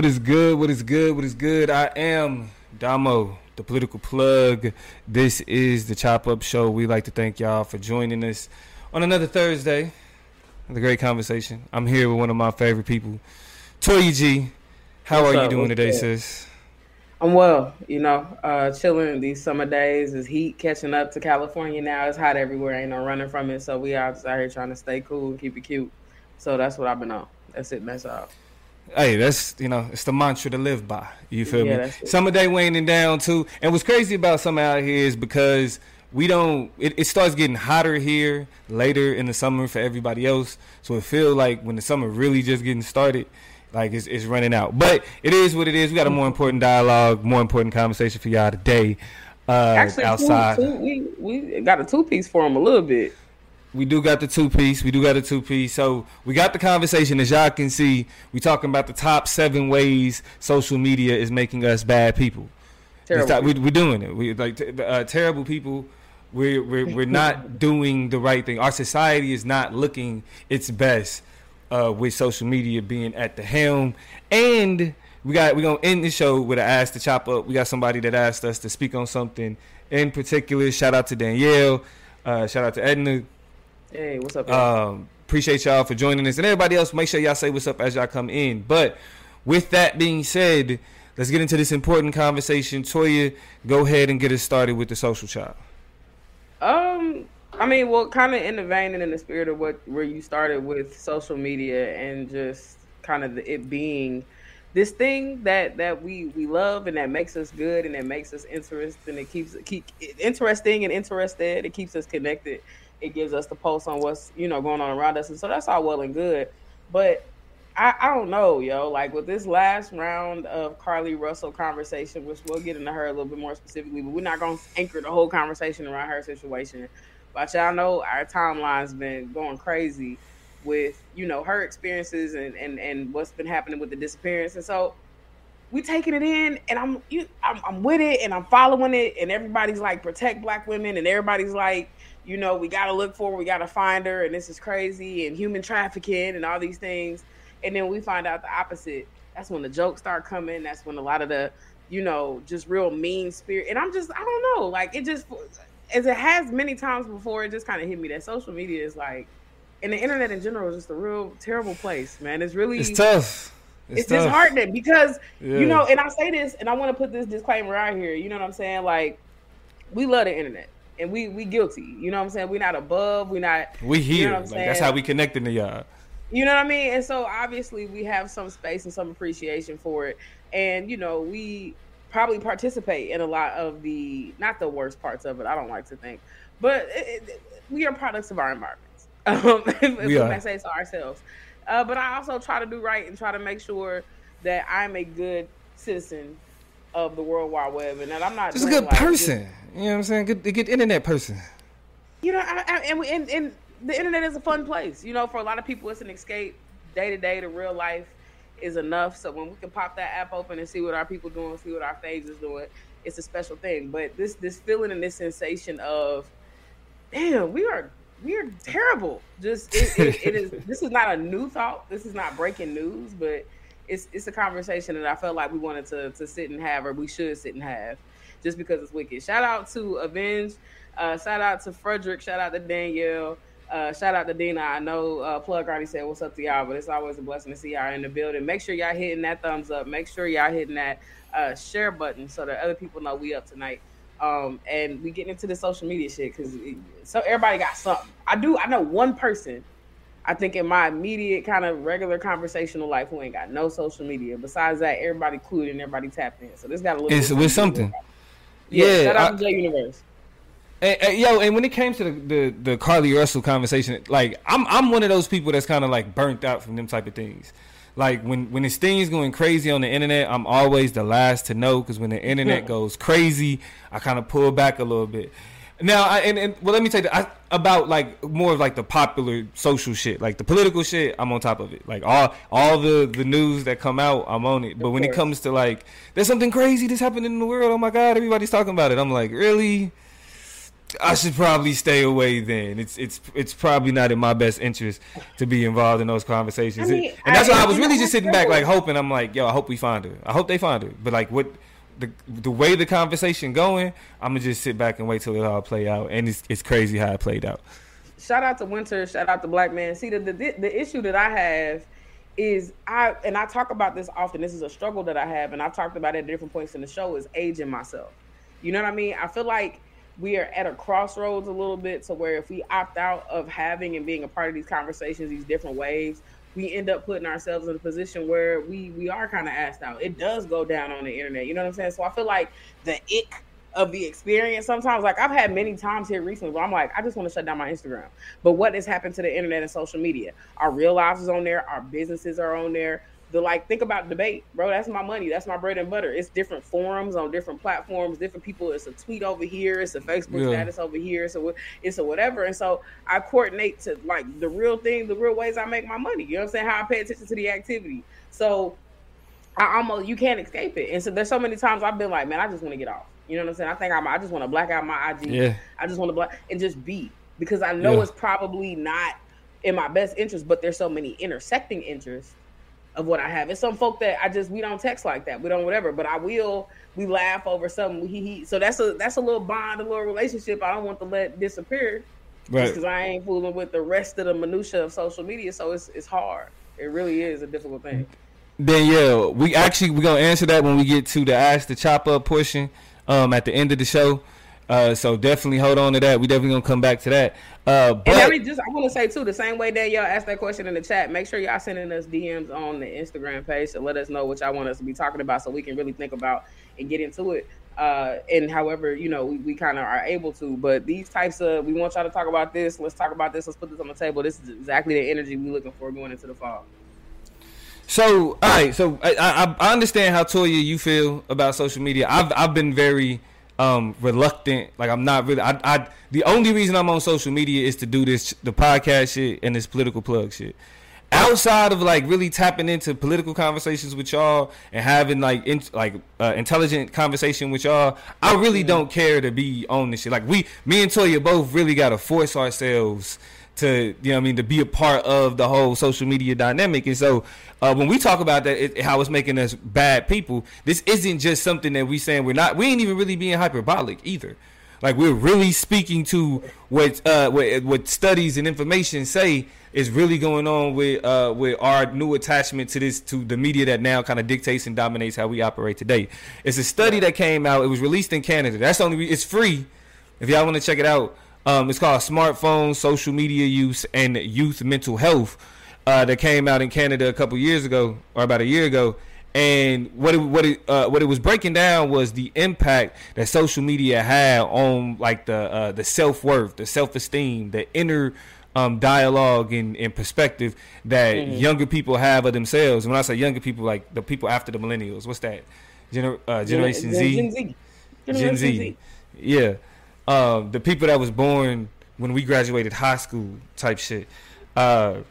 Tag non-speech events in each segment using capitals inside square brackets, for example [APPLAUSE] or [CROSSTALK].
What is good? What is good? What is good? I am Damo, the political plug. This is the Chop Up Show. We like to thank y'all for joining us on another Thursday. The great conversation. I'm here with one of my favorite people, Toya G. How What's are you up? doing What's today, good? sis? I'm well, you know, uh, chilling these summer days. It's heat catching up to California now. It's hot everywhere. Ain't no running from it. So we are just out here trying to stay cool and keep it cute. So that's what I've been on. That's it. That's all. Hey, that's you know, it's the mantra to live by. You feel Yeah, me? Summer day waning down too. And what's crazy about summer out here is because we don't. It, it starts getting hotter here later in the summer for everybody else. So it feel like when the summer really just getting started, like it's, it's running out. But it is what it is. We got a more important dialogue, more important conversation for y'all today. Uh, Actually, two- outside, two- we we got a two piece for him a little bit. We do got the two piece. We do got a two piece. So we got the conversation. As y'all can see, we talking about the top seven ways social media is making us bad people. Terrible. We, we're doing it. We like uh, terrible people. We're we're we're [LAUGHS] not doing the right thing. Our society is not looking its best uh, with social media being at the helm. And we got we're gonna end the show with an ask to chop up. We got somebody that asked us to speak on something in particular. Shout out to Danielle. Uh, shout out to Edna. Hey, what's up? Um, appreciate y'all for joining us, and everybody else. Make sure y'all say what's up as y'all come in. But with that being said, let's get into this important conversation. Toya, go ahead and get us started with the social child. Um, I mean, well, kind of in the vein and in the spirit of what where you started with social media and just kind of the, it being this thing that that we we love and that makes us good and that makes us interested and it keeps keep interesting and interested. It keeps us connected. It gives us the pulse on what's you know going on around us, and so that's all well and good. But I, I don't know, yo. Like with this last round of Carlee Russell conversation, which we'll get into her a little bit more specifically, but we're not going to anchor the whole conversation around her situation. But y'all know our timeline's been going crazy with you know her experiences and and and what's been happening with the disappearance, and so we taking it in, and I'm you I'm, I'm with it, and I'm following it, and everybody's like protect black women, and everybody's like you know we got to look for her, we got to find her, and this is crazy, and human trafficking, and all these things and then we find out the opposite. That's when the jokes start coming. That's when a lot of the, you know, just real mean spirit. And I'm just, I don't know, like it just, as it has many times before, it just kind of hit me that social media is like, and the internet in general is just a real terrible place, man. It's really, It's tough. it's, tough. disheartening because Yeah. you know, and I say this, and I want to put this disclaimer out here. You know what I'm saying? Like, we love the internet, and we we guilty. You know what I'm saying? We're not above. We're not. We You here. know what I'm like, that's how we connecting to y'all. You know what I mean? And so obviously we have some space and some appreciation for it. And you know, we probably participate in a lot of the not the worst parts of it. I don't like to think, but it, it, we are products of our environments. [LAUGHS] Um, if, if We we may say so ourselves. Uh, but I also try to do right and try to make sure that I'm a good citizen of the World Wide Web, and I'm not Just a good like, just- person. You know what I'm saying? Good, good internet person. you know, I, I, and, we, and and the internet is a fun place. You know, for a lot of people, it's an escape. Day to day, to real life is enough. So when we can pop that app open and see what our people doing, see what our faves is doing, it's a special thing. But this this feeling and this sensation of, damn, we are we are terrible. Just it, it, it is. [LAUGHS] This is not a new thought. This is not breaking news, but it's it's a conversation that I felt like we wanted to to sit and have, or we should sit and have, just because it's wicked. Shout out to Avenge. Uh, shout out to Frederick. Shout out to Danielle. Uh, shout out to Dina. I know uh, Plug already said what's up to y'all, but it's always a blessing to see y'all in the building. Make sure y'all hitting that thumbs up. Make sure y'all hitting that uh, share button so that other people know we up tonight. Um, and we getting into the social media shit because so everybody got something. I do. I know one person. I think in my immediate kind of regular conversational life who ain't got no social media. Besides that, everybody clued and everybody tapped in. So this got a little. It's bit with something. Yeah. Yeah, shout out I- to J Universe. And, and, yo, and when it came to the, the the Carlee Russell conversation, like I'm I'm one of those people that's kind of like burnt out from them type of things. Like when when it's things going crazy on the internet, I'm always the last to know because when the internet goes crazy, I kind of pull back a little bit. Now, I, and, and well, let me tell you I, about like more of like the popular social shit, like the political shit. I'm on top of it. Like all all the the news that come out, I'm on it. But when it comes to like, there's something crazy that's happening in the world. Oh my god, everybody's talking about it. I'm like, really? I should probably stay away. Then it's it's it's probably not in my best interest to be involved in those conversations. I mean, and that's I, why I was really just sitting back, like hoping. I'm like, yo, I hope we find her. I hope they find her. But like, what? The the way the conversation going, I'm gonna just sit back and wait till it all play out, and it's it's crazy how it played out. Shout out to Winter. Shout out to Black Man. See the the the issue that I have is I and I talk about this often. This is a struggle that I have, and I've talked about it at different points in the show. Is aging myself. You know what I mean? I feel like we are at a crossroads a little bit to where if we opt out of having and being a part of these conversations, these different waves, we end up putting ourselves in a position where we we are kind of asked out. It does go down on the internet. You know what I'm saying? So I feel like the ick of the experience sometimes like I've had many times here recently where I'm like, I just want to shut down my Instagram. But what has happened to the internet and social media? Our real lives is on there, our businesses are on there the like think about debate, bro. That's my money. That's my bread and butter. It's different forums on different platforms, different people. It's a tweet over here. It's a Facebook yeah. status over here. So it's a whatever. And so I coordinate to like the real thing, the real ways I make my money. You know what I'm saying? How I pay attention to the activity. So I almost you can't escape it. And so there's so many times I've been like, man, I just want to get off. You know what I'm saying? I think I'm, I just want to black out my IG. Yeah. I just want to black and just be because I know yeah. it's probably not in my best interest, but there's so many intersecting interests of what I have. It's some folk that I just we don't text like that. We don't whatever. But I will. We laugh over something. He, he so that's a that's a little bond, a little relationship. I don't want to let disappear. Right. Because I ain't fooling with the rest of the minutia of social media. So it's it's hard. It really is a difficult thing. Danielle, we actually we're gonna answer that when we get to the ask the chop up portion um, at the end of the show. Uh, so definitely hold on to that. We definitely gonna come back to that. Uh, but and just I want to say too, the same way that y'all asked that question in the chat, make sure y'all sending us DMs on the Instagram page to let us know what y'all want us to be talking about, so we can really think about and get into it. Uh, and however you know we, we kind of are able to, but these types of we want y'all to talk about this. Let's talk about this. Let's put this on the table. This is exactly the energy we're looking for going into the fall. So, all right. So, I, I, I understand how Toya you feel about social media. I've I've been very um, reluctant. Like I'm not really. I, I the only reason I'm on social media is to do this the podcast shit and this political plug shit. Outside of like really tapping into political conversations with y'all and having like in, like uh, intelligent conversation with y'all, I really don't care to be on this shit. Like we, me and Toya both really got to force ourselves to you know I mean to be a part of the whole social media dynamic. And so uh, when we talk about that, it, how it's making us bad people, this isn't just something that we saying we're not. We ain't even really being hyperbolic either. Like we're really speaking to what uh, what, what studies and information say is really going on with uh, with our new attachment to this to the media that now kind of dictates and dominates how we operate today. It's a study that came out. It was released in Canada. That's only. It's free. If y'all want to check it out, um, it's called Smartphone Social Media Use and Youth Mental Health uh, that came out in Canada a couple years ago, or about a year ago. And what it, what it uh, what it was breaking down was the impact that social media had on like the uh, the self worth, the self esteem, the inner um, dialogue and, and, perspective that mm-hmm. younger people have of themselves. And when I say younger people, like the people after the millennials, what's that? Gener- uh, Generation Gen- Z. Gen Z. Gen Z. Z. Yeah. Um, the people that was born when we graduated high school type shit. Uh,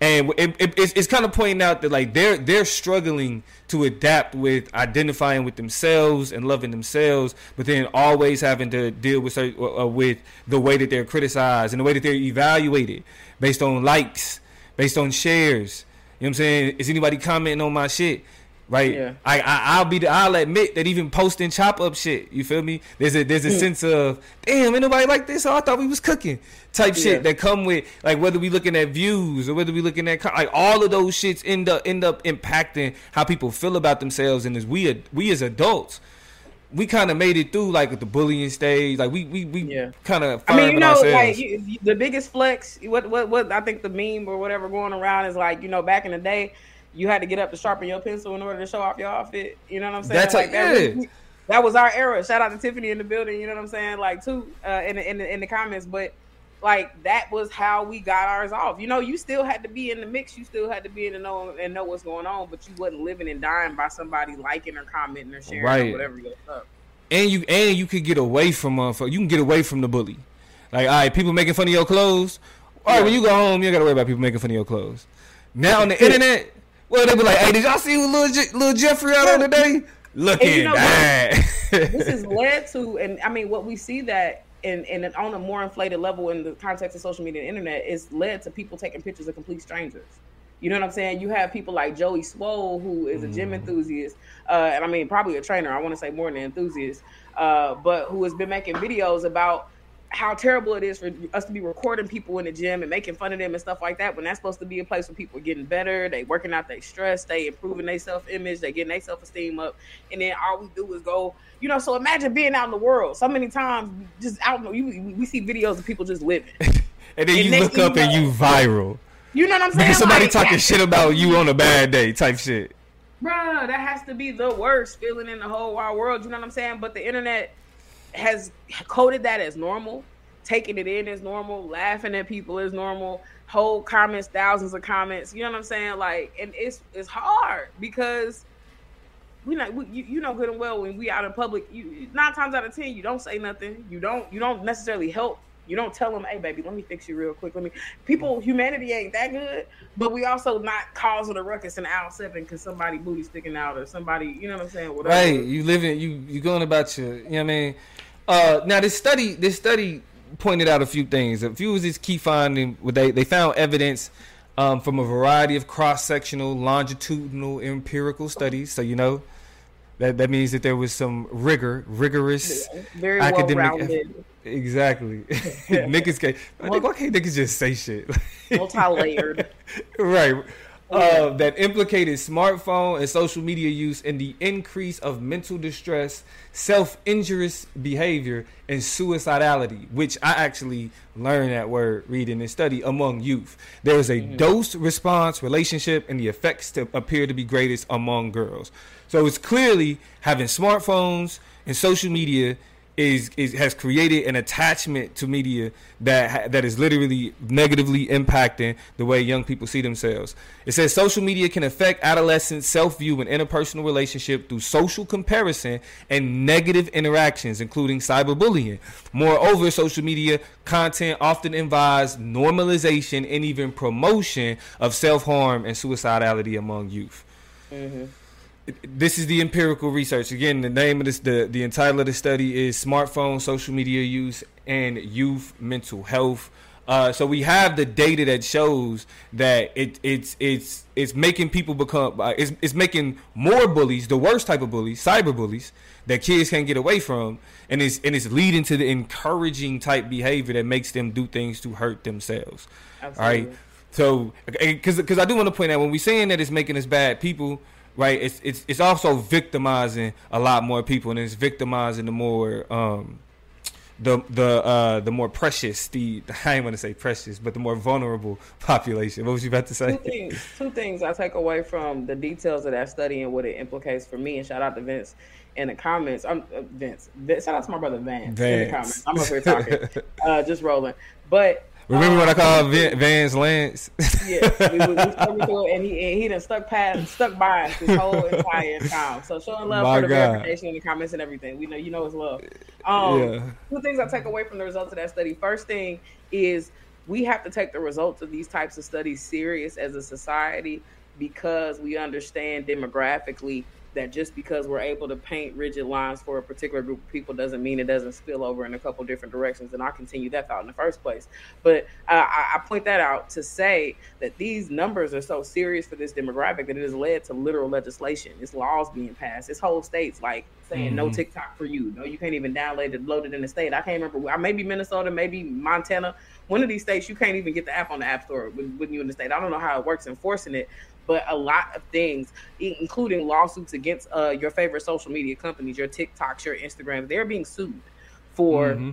and it, it, it's, it's kind of pointing out that like they're they're struggling to adapt with identifying with themselves and loving themselves, but then always having to deal with uh, uh, with the way that they're criticized and the way that they're evaluated based on likes, based on shares. You know what I'm saying? Is anybody commenting on my shit? Right? Yeah. I, I will be the, I'll admit that even posting chop up shit, you feel me? There's a there's a mm. sense of damn, ain't nobody like this. Oh, I thought we was cooking type yeah. shit that come with like whether we looking at views or whether we looking at like all of those shits end up end up impacting how people feel about themselves and as we we as adults. We kind of made it through like the bullying stage. Like we we, we yeah. kind of. I mean, you know, ourselves. like you, the biggest flex. What what what I think the meme or whatever going around is like you know back in the day you had to get up to sharpen your pencil in order to show off your outfit. You know what I'm saying? That's like, that, was, that was our era. Shout out to Tiffany in the building. You know what I'm saying? Like too uh, in the, in the in the comments, but like that was how we got ours off. You know, you still had to be in the mix. You still had to be in the know and know what's going on, but you wasn't living and dying by somebody liking or commenting or sharing right. or whatever your stuff. and you and you could get away from motherfucker. You can get away from the bully. Like, all right, people making fun of your clothes. All right, yeah. when you go home, you gotta worry about people making fun of your clothes. Now on the [LAUGHS] internet, well, they be like, "Hey, did y'all see little Je- little Jeffrey out on today? Looking you know, bad." [LAUGHS] this has led to, and I mean, what we see that and and on a more inflated level in the context of social media and internet is led to people taking pictures of complete strangers. You know what I'm saying? You have people like Joey Swoll, who is a gym mm. enthusiast, uh, and I mean probably a trainer. I want to say more than an enthusiast, uh, but who has been making videos about how terrible it is for us to be recording people in the gym and making fun of them and stuff like that when that's supposed to be a place where people are getting better, they working out their stress, they improving their self image, they getting their self esteem up, and then all we do is go, you know. So imagine being out in the world. So many times, just out, you, we see videos of people just living, [LAUGHS] and then and you look up you know, and you viral. You know what I'm saying? Somebody like, talking shit about you on a bad day, type shit. Bruh, that has to be the worst feeling in the whole wide world. You know what I'm saying? But the internet has coded that as normal, taking it in as normal, laughing at people as normal, whole comments, thousands of comments. You know what I'm saying? Like, and it's it's hard because we not we, you, you know good and well when we out in public. You nine times out of ten you don't say nothing. You don't you don't necessarily help. You don't tell them, "Hey, baby, let me fix you real quick." Let me. People, humanity ain't that good, but we also not causing a ruckus in aisle seven because somebody booty sticking out or somebody, you know what I'm saying? Whatever. Right. You living. You you going about your. You know what I mean? Uh, now this study, this study pointed out a few things. A few of these key findings. They they found evidence um, from a variety of cross sectional, longitudinal, empirical studies. So you know that that means that there was some rigor, rigorous, very academic. Exactly. [LAUGHS] [LAUGHS] niggas can't. Well, why can't niggas just say shit? Multi-layered. [LAUGHS] right uh, that implicated smartphone and social media use in the increase of mental distress, self-injurious behavior, and suicidality, which I actually learned that word reading this study among youth. There is a mm-hmm. dose-response relationship, and the effects to appear to be greatest among girls. So it's clearly having smartphones and social media is, is has created an attachment to media that that is literally negatively impacting the way young people see themselves. It says social media can affect adolescents' self-view and interpersonal relationship through social comparison and negative interactions, including cyberbullying. Moreover, social media content often invites normalization and even promotion of self-harm and suicidality among youth. Mm-hmm this is the empirical research. Again, the name of this, the, the entitle of the study is Smartphone, Social Media Use, and Youth Mental Health. Uh, so we have the data that shows that it, it's it's it's making people become uh, it's, it's making more bullies, the worst type of bullies, cyber bullies that kids can't get away from, and it's and it's leading to the encouraging type behavior that makes them do things to hurt themselves. Absolutely. All right. So because because I do want to point out when we're saying that it's making us bad people right? It's it's it's also victimizing a lot more people, and it's victimizing the more um, the the uh, the more precious the [LAUGHS] I ain't want to say precious, but the more vulnerable [LAUGHS] population. What was you about to say? Two things, two things I take away from the details of that study and what it implicates for me. And shout out to Vince in the comments. I'm uh, Vince. Vince. Shout out to my brother Vance, Vance. in the comments. I'm over here talking, [LAUGHS] uh, just rolling. But Remember um, when I called Van, Vans Lance? yeah, we, we, we through it, and he and he done stuck past, stuck by us this whole entire time. So showing love My for the God. verification in the comments and everything. We know you know it's love. Um, yeah. Two things I take away from the results of that study. First thing is we have to take the results of these types of studies serious as a society because we understand demographically that just because we're able to paint rigid lines for a particular group of people doesn't mean it doesn't spill over in a couple different directions. And I'll continue that thought in the first place. But uh, I, point that out to say that these numbers are so serious for this demographic that it has led to literal legislation. It's laws being passed. It's whole states like saying mm-hmm. no TikTok for you. No, you can't even download it, load it in the state. I can't remember. Maybe Minnesota, maybe Montana. One of these states, you can't even get the app on the app store when, when you in the state. I don't know how it works enforcing it, but a lot of things, including lawsuits against uh, your favorite social media companies, your TikToks, your Instagrams, they're being sued for mm-hmm.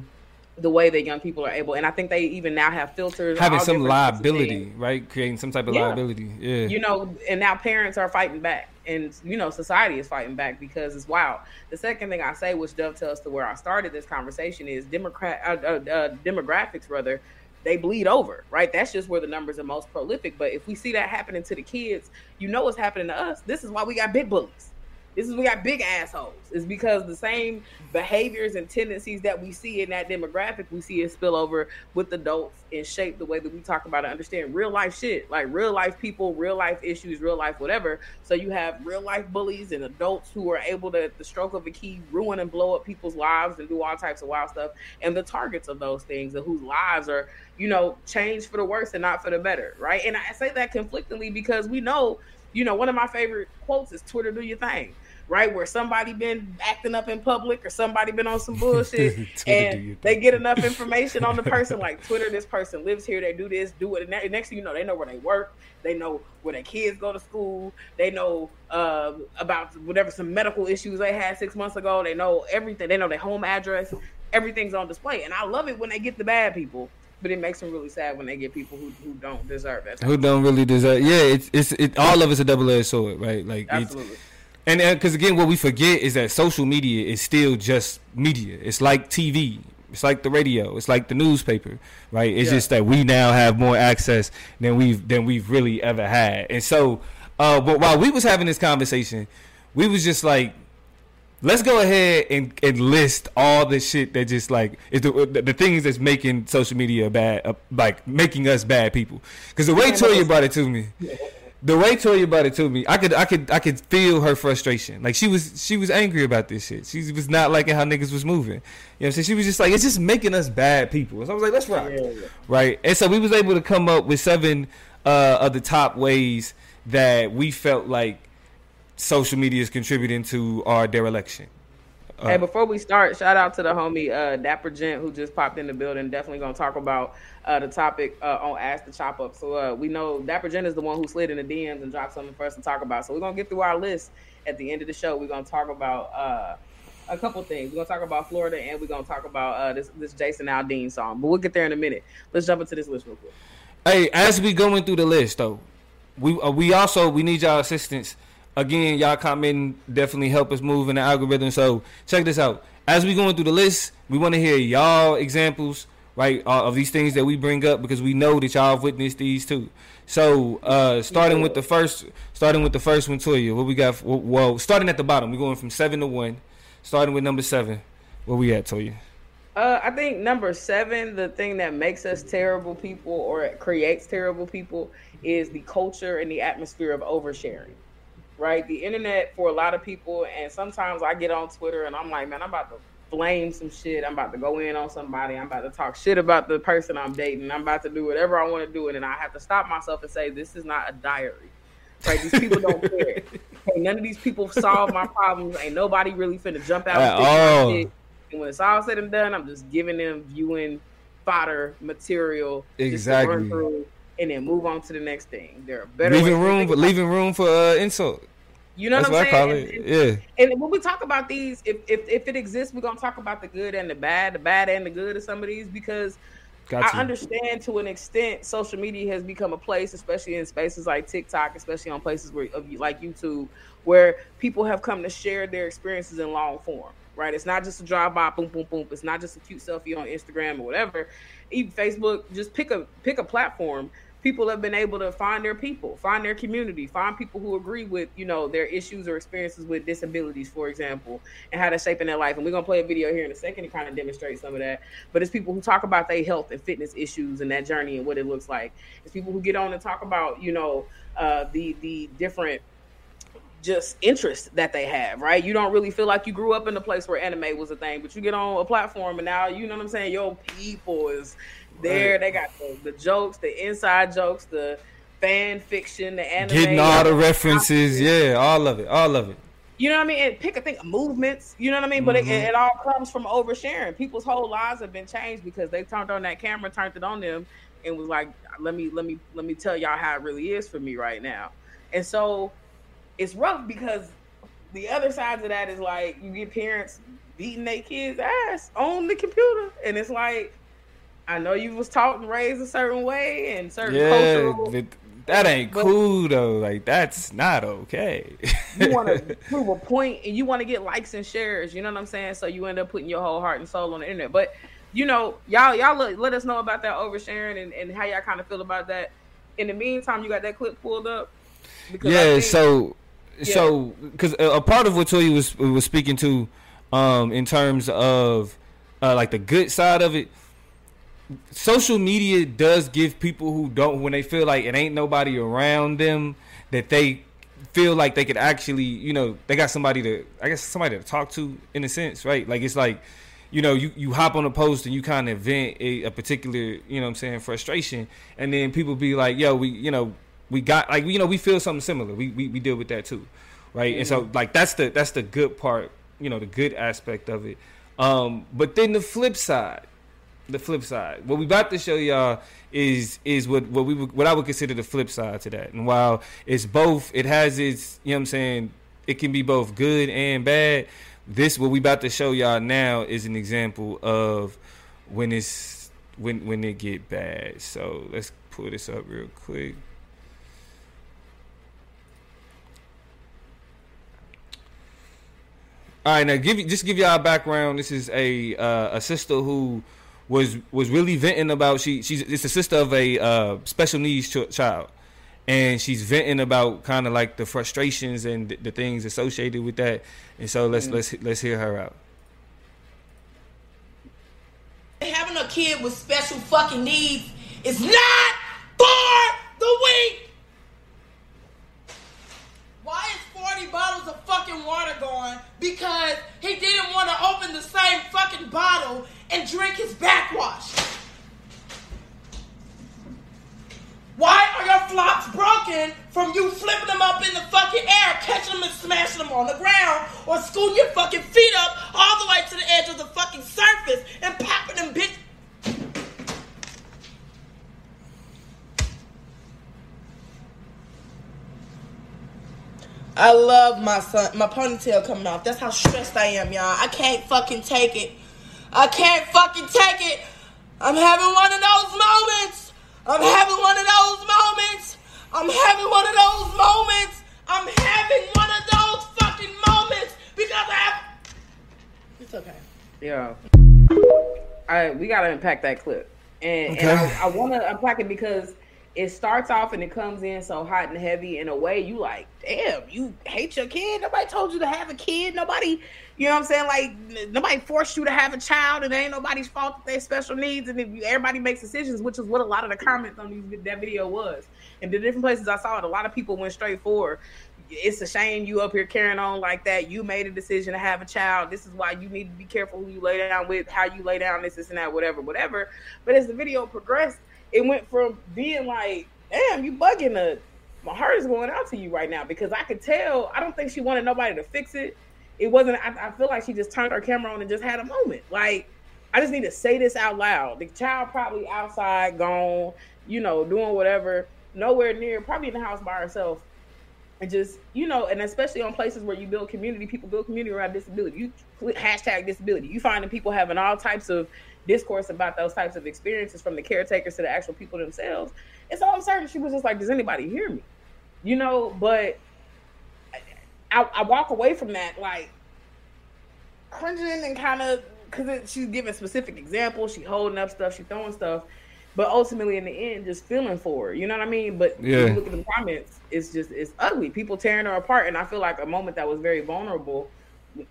the way that young people are able. And I think they even now have filters having some liability, right? Creating some type of yeah. liability. Yeah, you know, and now parents are fighting back. And you know, society is fighting back because it's wild. The second thing I say, which dovetails to where I started this conversation, is Democrat uh, uh, uh, demographics. Rather, they bleed over, right? That's just where the numbers are most prolific. But if we see that happening to the kids, you know what's happening to us. This is why we got big bullies. This is we got big assholes. It's because the same behaviors and tendencies that we see in that demographic, we see it spill over with adults and shape the way that we talk about and understand real life shit, like real life people, real life issues, real life whatever. So you have real life bullies and adults who are able to, at the stroke of a key, ruin and blow up people's lives and do all types of wild stuff, and the targets of those things and whose lives are, you know, changed for the worse and not for the better, right? And I say that conflictingly because we know you know, one of my favorite quotes is Twitter do your thing right? Where somebody been acting up in public or somebody been on some bullshit [LAUGHS] and they get enough information on the person, like [LAUGHS] Twitter, this person lives here, they do this, do it. And next thing you know, they know where they work, they know where their kids go to school, they know uh, about whatever some medical issues they had six months ago, they know everything, they know their home address, everything's on display. And I love it when they get the bad people but it makes them really sad when they get people who, who don't deserve it. Who don't really deserve? Yeah, it's it's it. All of it's a double edged sword, right? Like Absolutely. And because uh, again, what we forget is that social media is still just media. It's like TV. It's like the radio. It's like the newspaper, right? It's yeah. just that we now have more access than we've than we've really ever had. And so, uh, but while we was having this conversation, we was just like, let's go ahead and, and list all the shit that just like is the, the, the things that's making social media bad, uh, like making us bad people. Because the way Toya brought it to me the way Toya brought it to me, I could I could I could feel her frustration. Like she was she was angry about this shit. She was not liking how niggas was moving. You know what I'm saying? She was just like, it's just making us bad people. So I was like, let's rock. Yeah, yeah. Right. And so we was able to come up with seven uh, of the top ways that we felt like social media is contributing to our dereliction. Uh, hey, before we start, shout out to the homie uh, Dapper Gent who just popped in the building. Definitely gonna talk about uh, the topic uh, on Ask the Chop Up. So uh, we know Dapper Gent is the one who slid in the DMs and dropped something for us to talk about. So we're gonna get through our list at the end of the show. We're gonna talk about uh, a couple things. We're gonna talk about Florida and we're gonna talk about uh, this this Jason Aldean song. But we'll get there in a minute. Let's jump into this list real quick. Hey, as we going through the list though, we uh, we also we need y'all assistance. Again, y'all commenting definitely help us move in the algorithm. So check this out. As we going through the list, we want to hear y'all examples right, uh, of these things that we bring up because we know that y'all have witnessed these too. So, uh, starting with the first, starting with the first one, Toya, what we got? Well, starting at the bottom, we're going from seven to one. Starting with number seven, where we at, Toya? Uh, I think number seven, the thing that makes us terrible people or creates terrible people is the culture and the atmosphere of oversharing. Right, the internet for a lot of people, and sometimes I get on Twitter and I'm like, man, I'm about to flame some shit. I'm about to go in on somebody. I'm about to talk shit about the person I'm dating. I'm about to do whatever I want to do, and then I have to stop myself and say, "This is not a diary." Right? These people don't [LAUGHS] care. Hey, none of these people solve my problems. Ain't nobody really finna jump out and shit. And when it's all said and done, I'm just giving them viewing fodder material exactly. And then move on to the next thing. There are better leaving room, but leaving room for uh, insult. You know That's what I'm saying? What I call it. Yeah. And when we talk about these, if, if if it exists, we're gonna talk about the good and the bad, the bad and the good of some of these because I understand to an extent social media has become a place, especially in spaces like TikTok, especially on places where like YouTube, where people have come to share their experiences in long form. Right? It's not just a drive by, boom, boom, boom. It's not just a cute selfie on Instagram or whatever. Even Facebook, just pick a pick a platform people have been able to find their people, find their community, find people who agree with, you know, their issues or experiences with disabilities, for example, and how that's shaping their life. And we're gonna play a video here in a second to kind of demonstrate some of that. But it's people who talk about their health and fitness issues and that journey and what it looks like. It's people who get on and talk about, you know, uh, the the different just interest that they have, right? You don't really feel like you grew up in a place where anime was a thing, but you get on a platform and now you know what I'm saying. Your people is there. Right. They got the, the, jokes, the inside jokes, the fan fiction, the anime. Getting all the references, yeah, all of it, all of it. You know what I mean? And pick a thing, movements. You know what I mean? But mm-hmm. it, it, all comes from oversharing. People's whole lives have been changed because they turned on that camera, turned it on them, and was like, "Let me, let me, let me tell y'all how it really is for me right now." And so, it's rough because the other side of that is like you get parents beating their kids' ass on the computer, and it's like I know you was taught and raised a certain way and certain yeah, cultural. that ain't cool though. Like that's not okay. you want to [LAUGHS] prove a point and you want to get likes and shares. You know what I'm saying? So you end up putting your whole heart and soul on the internet. But you know, y'all y'all let, let us know about that oversharing and, and how y'all kind of feel about that. In the meantime, you got that clip pulled up. Yeah. So so because a, a part of what Toya was was speaking to, um, in terms of uh, like the good side of it, social media does give people who don't when they feel like it ain't nobody around them that they feel like they could actually you know they got somebody to I guess somebody to talk to in a sense right? Like it's like you know you, you hop on a post and you kind of vent a, a particular you know what I'm saying frustration. And then people be like yo we you know we got like you know we feel something similar. We we, we deal with that too right? Mm-hmm. and so like that's the that's the good part you know the good aspect of it. Um but then the flip side the flip side. What we about to show y'all is is what what we what I would consider the flip side to that. And while it's both, it has its you know what I'm saying. It can be both good and bad. This what we about to show y'all now is an example of when it's when when it get bad. So let's pull this up real quick. All right, now give just give y'all a background. This is a uh, a sister who was was really venting about she she's it's the sister of a uh, special needs ch- child, and she's venting about kind of like the frustrations and the, the, things associated with that. And so let's mm-hmm. let's let's hear her out. Having a kid with special fucking needs is not for the weak. Why is 40 bottles of fucking water gone? Because he didn't want to open the same fucking bottle and drink his backwash. Why are your flops broken from you flipping them up in the fucking air, catching them and smashing them on the ground, or scooting your fucking feet up all the way to the edge of the fucking surface and popping them bitch I love my son, my ponytail coming off. That's how stressed I am, y'all. I can't fucking take it. I can't fucking take it. I'm having one of those moments. I'm having one of those moments. I'm having one of those moments. I'm having one of those fucking moments because I have. It's okay. Yeah. All right, we gotta unpack that clip, and, okay. and I, I want to unpack it because it starts off and it comes in so hot and heavy in a way you like, damn, you hate your kid. Nobody told you to have a kid. Nobody, you know what I'm saying? Like nobody forced you to have a child, and it ain't nobody's fault that they special needs. And you, everybody makes decisions, which is what a lot of the comments on these that video was. And the different places I saw it, a lot of people went straight for. It's a shame you up here carrying on like that. You made a decision to have a child. This is why you need to be careful who you lay down with, how you lay down this, this, and that, whatever, whatever. But as the video progressed it went from being like, damn, you bugging the my heart is going out to you right now because I could tell I don't think she wanted nobody to fix it. It wasn't I, I feel like she just turned her camera on and just had a moment. Like, I just need to say this out loud. The child probably outside, gone, you know, doing whatever, nowhere near, probably in the house by herself. And just, you know, and especially on places where you build community, people build community around disability. You hashtag disability. You find people having all types of discourse about those types of experiences from the caretakers to the actual people themselves. And so I'm certain she was just like, does anybody hear me? You know, but I, I walk away from that like cringing and kind of because she's giving specific examples, she holding up stuff, she throwing stuff, but ultimately in the end, just feeling for her. You know what I mean? But yeah. you look at the comments, it's just it's ugly. People tearing her apart, and I feel like a moment that was very vulnerable.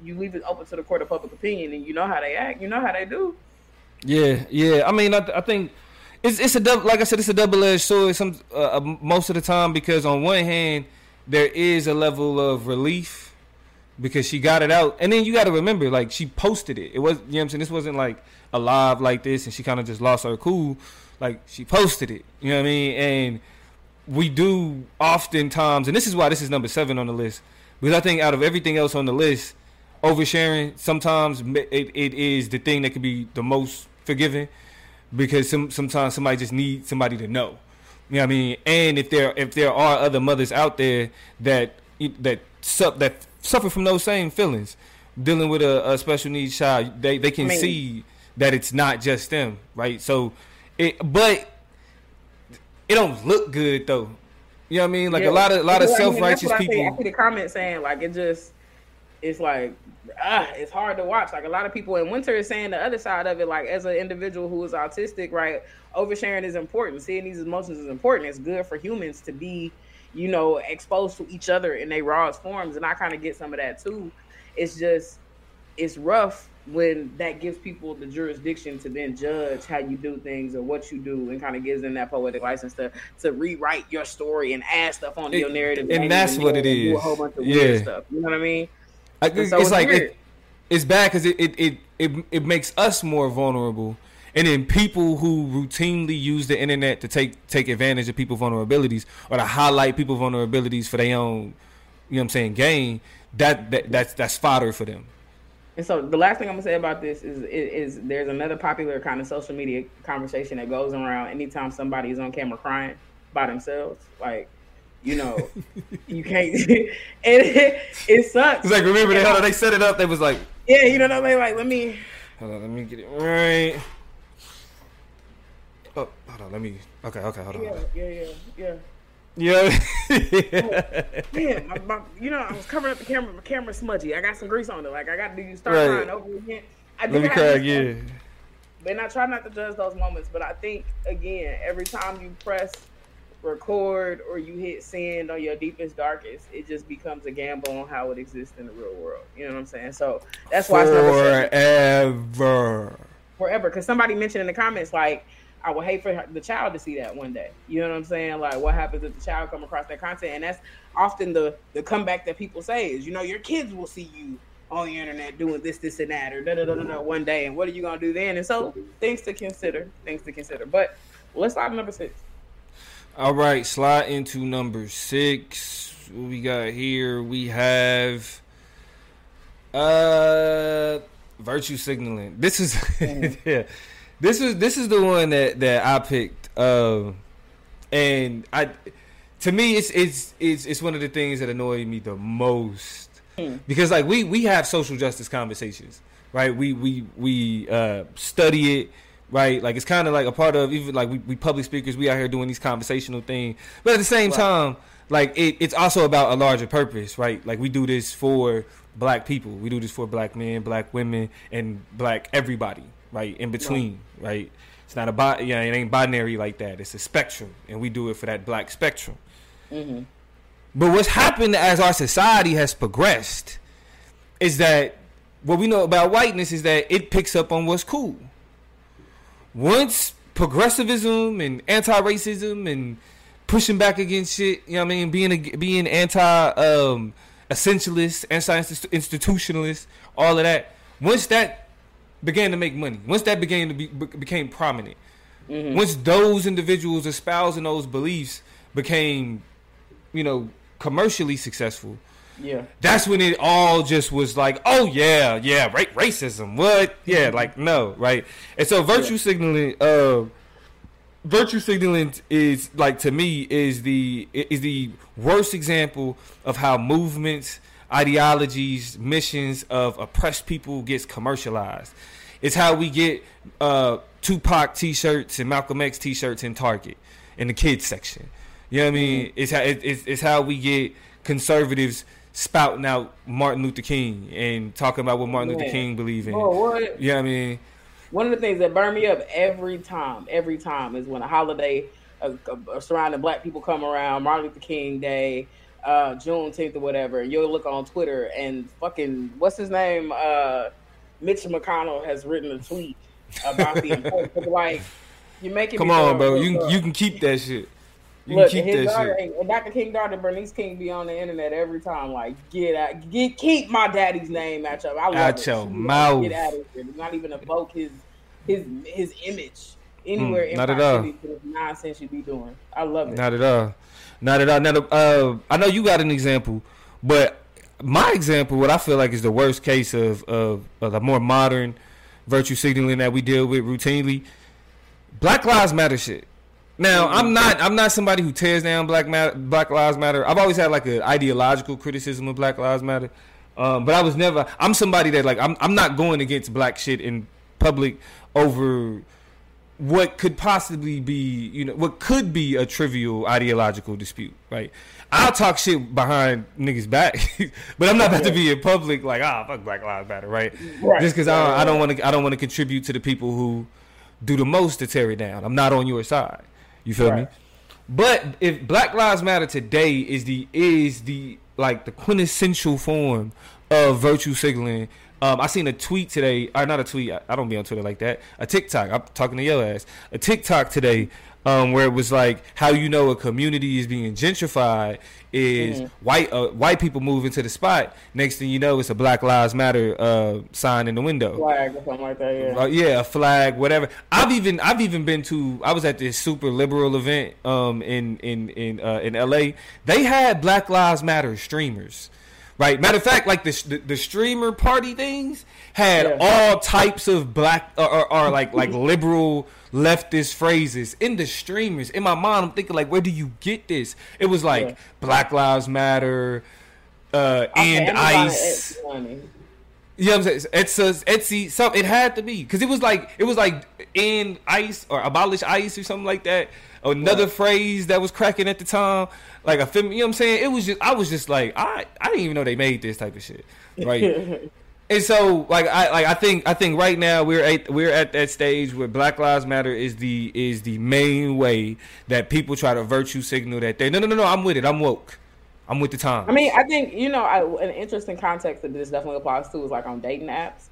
You leave it open to the court of public opinion, and you know how they act. You know how they do. Yeah, yeah. I mean, I, I think it's it's a double. Like I said, it's a double edged sword. Some uh, uh, most of the time because on one hand there is a level of relief because she got it out, and then you got to remember, like she posted it. It was you know what I'm saying. This wasn't like a live like this, and she kind of just lost her cool. Like she posted it. You know what I mean? And we do oftentimes, and this is why this is number seven on the list because I think out of everything else on the list oversharing sometimes it, it is the thing that can be the most forgiving because some sometimes somebody just needs somebody to know. You know what I mean? And if there if there are other mothers out there that that that suffer from those same feelings, dealing with a, a special needs child, they they can see that it's not just them, right? So, it but it don't look good though. You know what I mean? Like yeah. a lot of a lot of self righteous people. I see the comment saying like it just it's like ah, it's hard to watch. Like a lot of people in winter is saying the other side of it. Like as an individual who is autistic, right? Oversharing is important. Seeing these emotions is important. It's good for humans to be you know, exposed to each other in their rawest forms. And I kind of get some of that too. It's just, it's rough when that gives people the jurisdiction to then judge how you do things or what you do and kind of gives them that poetic license to to rewrite your story and add stuff on your narrative and that's what it is a whole bunch of Yeah. weird stuff you know what i mean I, it's, it's like it, it's bad because it, it, it, it, it makes us more vulnerable. And then people who routinely use the internet to take take advantage of people's vulnerabilities or to highlight people's vulnerabilities for their own, you know what I'm saying, gain, that, that that's that's fodder for them. And so the last thing I'm gonna say about this is, is is there's another popular kind of social media conversation that goes around anytime somebody is on camera crying by themselves. Like, you know, you can't. [LAUGHS] and it, it sucks. It's like remember they they set it up. They was like, yeah, you know what I mean. Like, let me. hold on, let me get it right. Oh, hold on, let me. Okay, okay, hold on. Yeah, yeah, yeah, yeah. Yeah. [LAUGHS] Oh, Man, my, my, you know, I was covering up the camera. My camera's smudgy. I got some grease on it. Like, I got to do start Right. crying over again. I let me cry again. and I try not to judge those moments, but I think again, every time you press record or you hit send on your deepest darkest, it just becomes a gamble on how it exists in the real world. You know what I'm saying? So that's why it's never said Forever. forever. Because somebody mentioned in the comments like. I would hate for the child to see that one day. You know what I'm saying? Like, what happens if the child come across that content? And that's often the the comeback that people say is, you know, your kids will see you on the internet doing this, this, and that, or da da da da da one day, and what are you gonna do then? And so, things to consider, things to consider. But let's slide number six. All right, slide into number six. What we got here? We have uh virtue signaling. This is [LAUGHS] yeah. This is this is the one that that I picked. Uh, and I to me it's it's it's it's one of the things that annoy me the most because like we we have social justice conversations right we we we uh study it right like it's kind of like a part of even like we, we public speakers we out here doing these conversational things but at the same Right. time like it, it's also about a larger purpose right? Like we do this for black people. We do this for black men black women and black everybody right in between right, it's not a bi- yeah it ain't binary like that. It's a spectrum and we do it for that black spectrum. Mm-hmm. But what's happened as our society has progressed is that what we know about whiteness is that it picks up on what's cool. Once progressivism and anti-racism and pushing back against shit, you know what I mean, being a, being anti um essentialist, anti-institutionalist, all of that. Once that began to make money, once that began to be be- became prominent, once those individuals espousing those beliefs became, you know, commercially successful, Yeah, that's when it all just was like, oh yeah, yeah, ra- racism. What? Yeah, like no, right? And so virtue signaling, uh, virtue signaling is like to me is the is the worst example of how movements, ideologies, missions of oppressed people gets commercialized. It's how we get uh, Tupac T-shirts and Malcolm X T-shirts in Target in the kids section. You know what I mean? It's how it, it's, it's how we get conservatives spouting out Martin Luther King and talking about what Martin Luther King believed in. Oh, what? You know what I mean? One of the things that burn me up every time, every time, is when a holiday surrounding Black people come around, Martin Luther King Day, uh, Juneteenth or whatever, and you'll look on Twitter and fucking what's his name, uh, Mitch McConnell has written a tweet about the importance. of, like you're making. Come me on, bro. You go. you can keep that shit. You Look, his daughter, shit. Dr. King daughter Bernice King be on the internet every time. Like, get out, get keep my daddy's name out your, I love Out it. your She mouth. Get out of here. Do not even evoke his his his image anywhere Mm, in not at all. nonsense you be doing. I love it. Not at all. Not at all. Now, uh, I know you got an example, but my example, what I feel like is the worst case of of, of the more modern virtue signaling that we deal with routinely. Black Lives Matter shit. Now, I'm not I'm not somebody who tears down Black Matter, Black Lives Matter. I've always had like an ideological criticism of Black Lives Matter, um, but I was never. I'm somebody that like I'm I'm not going against black shit in public over what could possibly be, you know, what could be a trivial ideological dispute, right? I'll talk shit behind niggas' back, [LAUGHS] but I'm not about to be in public like, ah, fuck Black Lives Matter, right? Right. Just because I, I don't want to, I don't want to contribute to the people who do the most to tear it down. I'm not on your side. You feel me? But if Black Lives Matter today is the is the like the quintessential form of virtue signaling. Um, I seen a tweet today, or not a tweet. I, I don't be on Twitter like that. A TikTok. I'm talking to your ass. A TikTok today, um, where it was like how you know a community is being gentrified is Mm-hmm. white uh, white people move into the spot. Next thing you know, it's a Black Lives Matter uh, sign in the window. Flag or something like that. Yeah. Uh, yeah, a flag, whatever. I've even I've even been to. I was at this super liberal event um in in in uh, in L.A. They had Black Lives Matter streamers, right? Matter of fact, like the the, the streamer party things had Yeah. all types of black or, or, or like like [LAUGHS] liberal leftist phrases in the streamers. In my mind, I'm thinking like, where do you get this? It was like Yeah. Black Lives Matter. Uh, and ice. You know what I'm saying? It's a Etsy. Some it had to be because it was like it was like in ice or abolish ice or something like that. Another Right. phrase that was cracking at the time, like a film. You know what I'm saying? It was just I was just like I I didn't even know they made this type of shit, right? [LAUGHS] and so like I like I think I think right now we're at we're at that stage where Black Lives Matter is the is the main way that people try to virtue signal that they no no no no I'm with it I'm woke I'm with the time. I mean, I think you know, I, an interesting context that this definitely applies to is like on dating apps.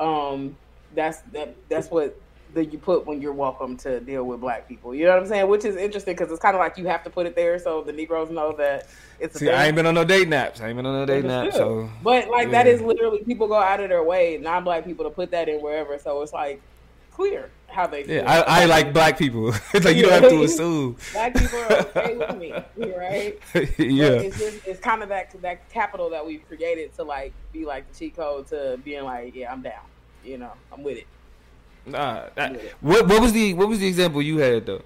Um, that's that that's what that you put when you're welcome to deal with black people. You know what I'm saying? Which is interesting because it's kind of like you have to put it there so the Negroes know that it's a See, thing. I ain't been on no date naps. I ain't been on no date naps. So but like that yeah. is literally people go out of their way, non-black people, to put that in wherever. So it's like clear how they. Yeah, feel. I, I like black people. [LAUGHS] it's like you don't have to assume. [LAUGHS] Black people are okay with me, [LAUGHS] right? But yeah, it's just it's kind of that that capital that we've created to like be like the cheat code to being like, yeah, I'm down. You know, I'm with it. Nah. What what was the what was the example you had though?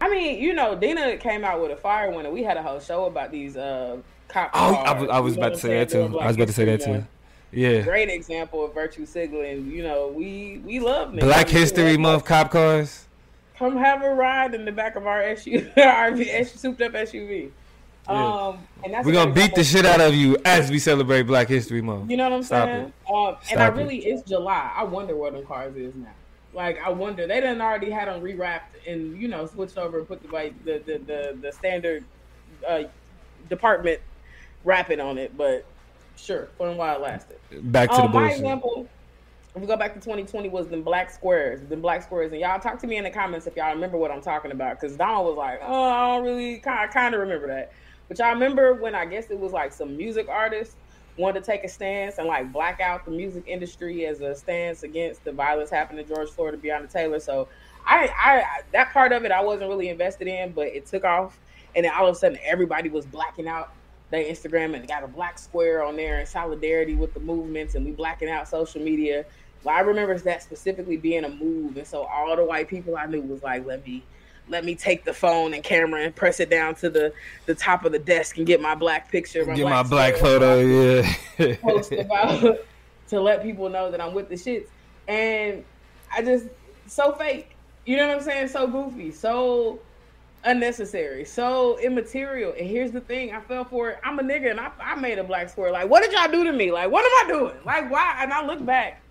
I mean, you know, Dina came out with a fire winner. We had a whole show about these uh cop Oh, cars. I was, I was You about to say that too. Doing I was about to say that too. Yeah. Great example of virtue signaling. You know, we we love niggas. Black History Month cop cars. Come have a ride in the back of our SUV, [LAUGHS] our souped up SUV. Um, and that's We're gonna beat the shit out of you as we celebrate Black History Month. You know what I'm Stop saying? it. Um, and I it. really, it's July. I wonder what them cars is now. Like, I wonder they done already had them rewrapped and you know switched over and put the like the the the, the standard uh, department wrapping on it. But sure, for a while it lasted. Back to the Um, my example, if we go back to 2020, was the black squares. The black squares, and y'all talk to me in the comments if y'all remember what I'm talking about. Because Donald was like, "Oh, I don't really kind kind of remember that." But y'all remember when I guess it was like some music artists wanted to take a stance and like black out the music industry as a stance against the violence happening to George Floyd and Breonna Taylor. So I, I that part of it I wasn't really invested in, but it took off, and then all of a sudden everybody was blacking out their Instagram and got a black square on there in solidarity with the movements, and we blacking out social media. Well, I remember that specifically being a move, and so all the white people I knew was like, "Let me, let me take the phone and camera and press it down to the the top of the desk and get my black picture, Get my black square." photo. Yeah. [LAUGHS] post about [LAUGHS] to let people know that I'm with the shits. And I just so fake. You know what I'm saying? So goofy, so unnecessary, so immaterial. And here's the thing, I fell for it. I'm a nigga and I, I made a black square. Like, what did y'all do to me? Like, what am I doing? Like, why? And I look back.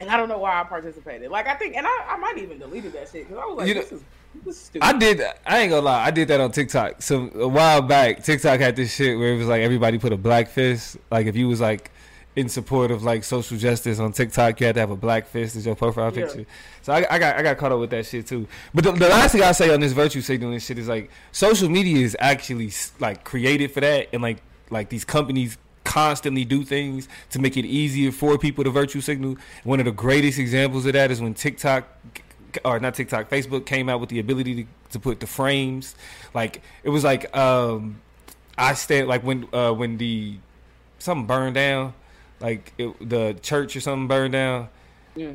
And I don't know why I participated. Like I think, and I, I might even deleted that shit because I was like, You know- "This is this is stupid." I did. I ain't gonna lie. I did that on TikTok. So a while back, TikTok had this shit where it was like everybody put a black fist. Like if you was like in support of like social justice on TikTok, you had to have a black fist as your profile Yeah. picture. So I, I got I got caught up with that shit too. But the, the last thing I say on this virtue signaling shit is like social media is actually like created for that, and like like these companies constantly do things to make it easier for people to virtue signal. One of the greatest examples of that is when TikTok or not TikTok, Facebook came out with the ability to, to put the frames. Like it was like um I stand like when uh when the something burned down, like it, the church or something burned down. Yeah.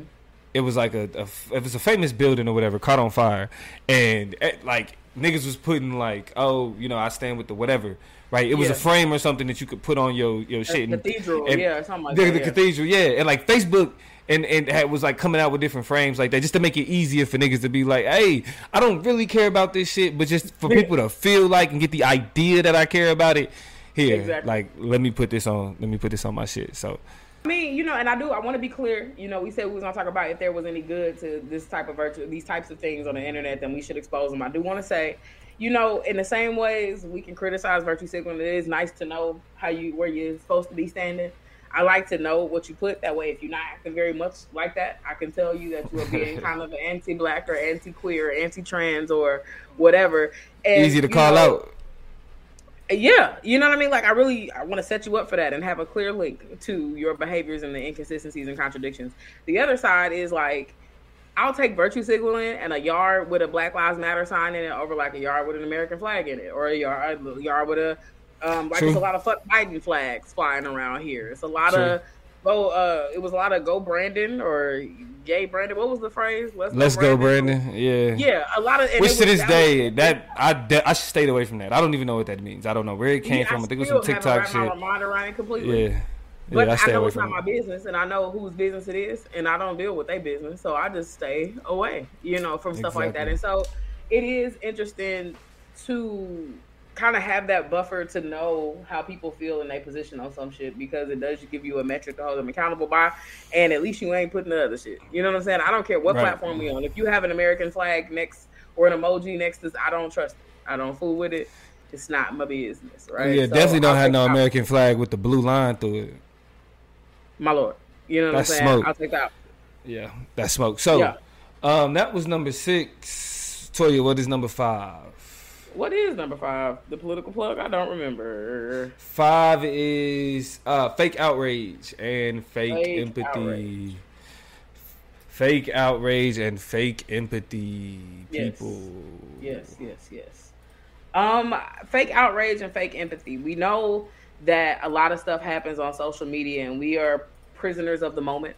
It was like a, a it was a famous building or whatever caught on fire, and eh, like niggas was putting like oh you know I stand with the whatever right. It was a frame or something that you could put on your your shit. and- cathedral, and- yeah, something like the, that. the yeah. cathedral, yeah, and like Facebook and and had, was like coming out with different frames like that just to make it easier for niggas to be like, hey, I don't really care about this shit, but just for people to feel like and get the idea that I care about it. Here, Exactly. like, let me put this on. Let me put this on my shit. So, I mean, you know, and I do. I want to be clear. You know, we said we was gonna talk about if there was any good to this type of virtue, these types of things on the internet, then we should expose them. I do want to say, you know, in the same ways we can criticize virtue signaling. It is nice to know how you where you're supposed to be standing. I like to know what you put. That way, if you're not acting very much like that, I can tell you that you are being [LAUGHS] kind of an anti-black or anti-queer, or anti-trans, or whatever. And, Easy to call know, out. Yeah, you know what I mean. Like I really, I want to set you up for that and have a clear link to your behaviors and the inconsistencies and contradictions. The other side is like, I'll take virtue signaling and a yard with a Black Lives Matter sign in it over like a yard with an American flag in it, or a yard, a yard with a um, like True. it's a lot of fuck Biden flags flying around here. It's a lot True. of go. Uh, it was a lot of go Brandon or gay Brandon. What was the phrase? Let's, Let's go, Brandon. Brandon. Yeah. Yeah, a lot of. Which to this day, was, that I de- I stayed away from that. I don't even know what that means. I don't know where it came yeah, from. I, I think it was some TikTok shit. My completely. Yeah. But yeah, I, I, know it's not my business, and I know whose business it is, and I don't deal with their business, so I just stay away, you know, from stuff exactly. like that. And so, it is interesting to kind of have that buffer to know how people feel in their position on some shit because it does give you a metric to hold them accountable by, and at least you ain't putting the other shit. You know what I'm saying? I don't care what right. platform we on. If you have an American flag next or an emoji next to, I don't trust it. I don't fool with it. It's not my business, right? Yeah, so definitely don't I'll have no American flag with the blue line through it. My lord, you know what that's I'm saying? Smoke. I'll take that. Yeah, that's smoke. So, yeah. um, that was number six. Toya, what is number five? What is number five? The political plug? I don't remember. Five is uh, fake outrage and fake, fake empathy. Outrage. Fake outrage and fake empathy, yes. people. Yes, yes, yes. Um, fake outrage and fake empathy. We know that a lot of stuff happens on social media, and we are prisoners of the moment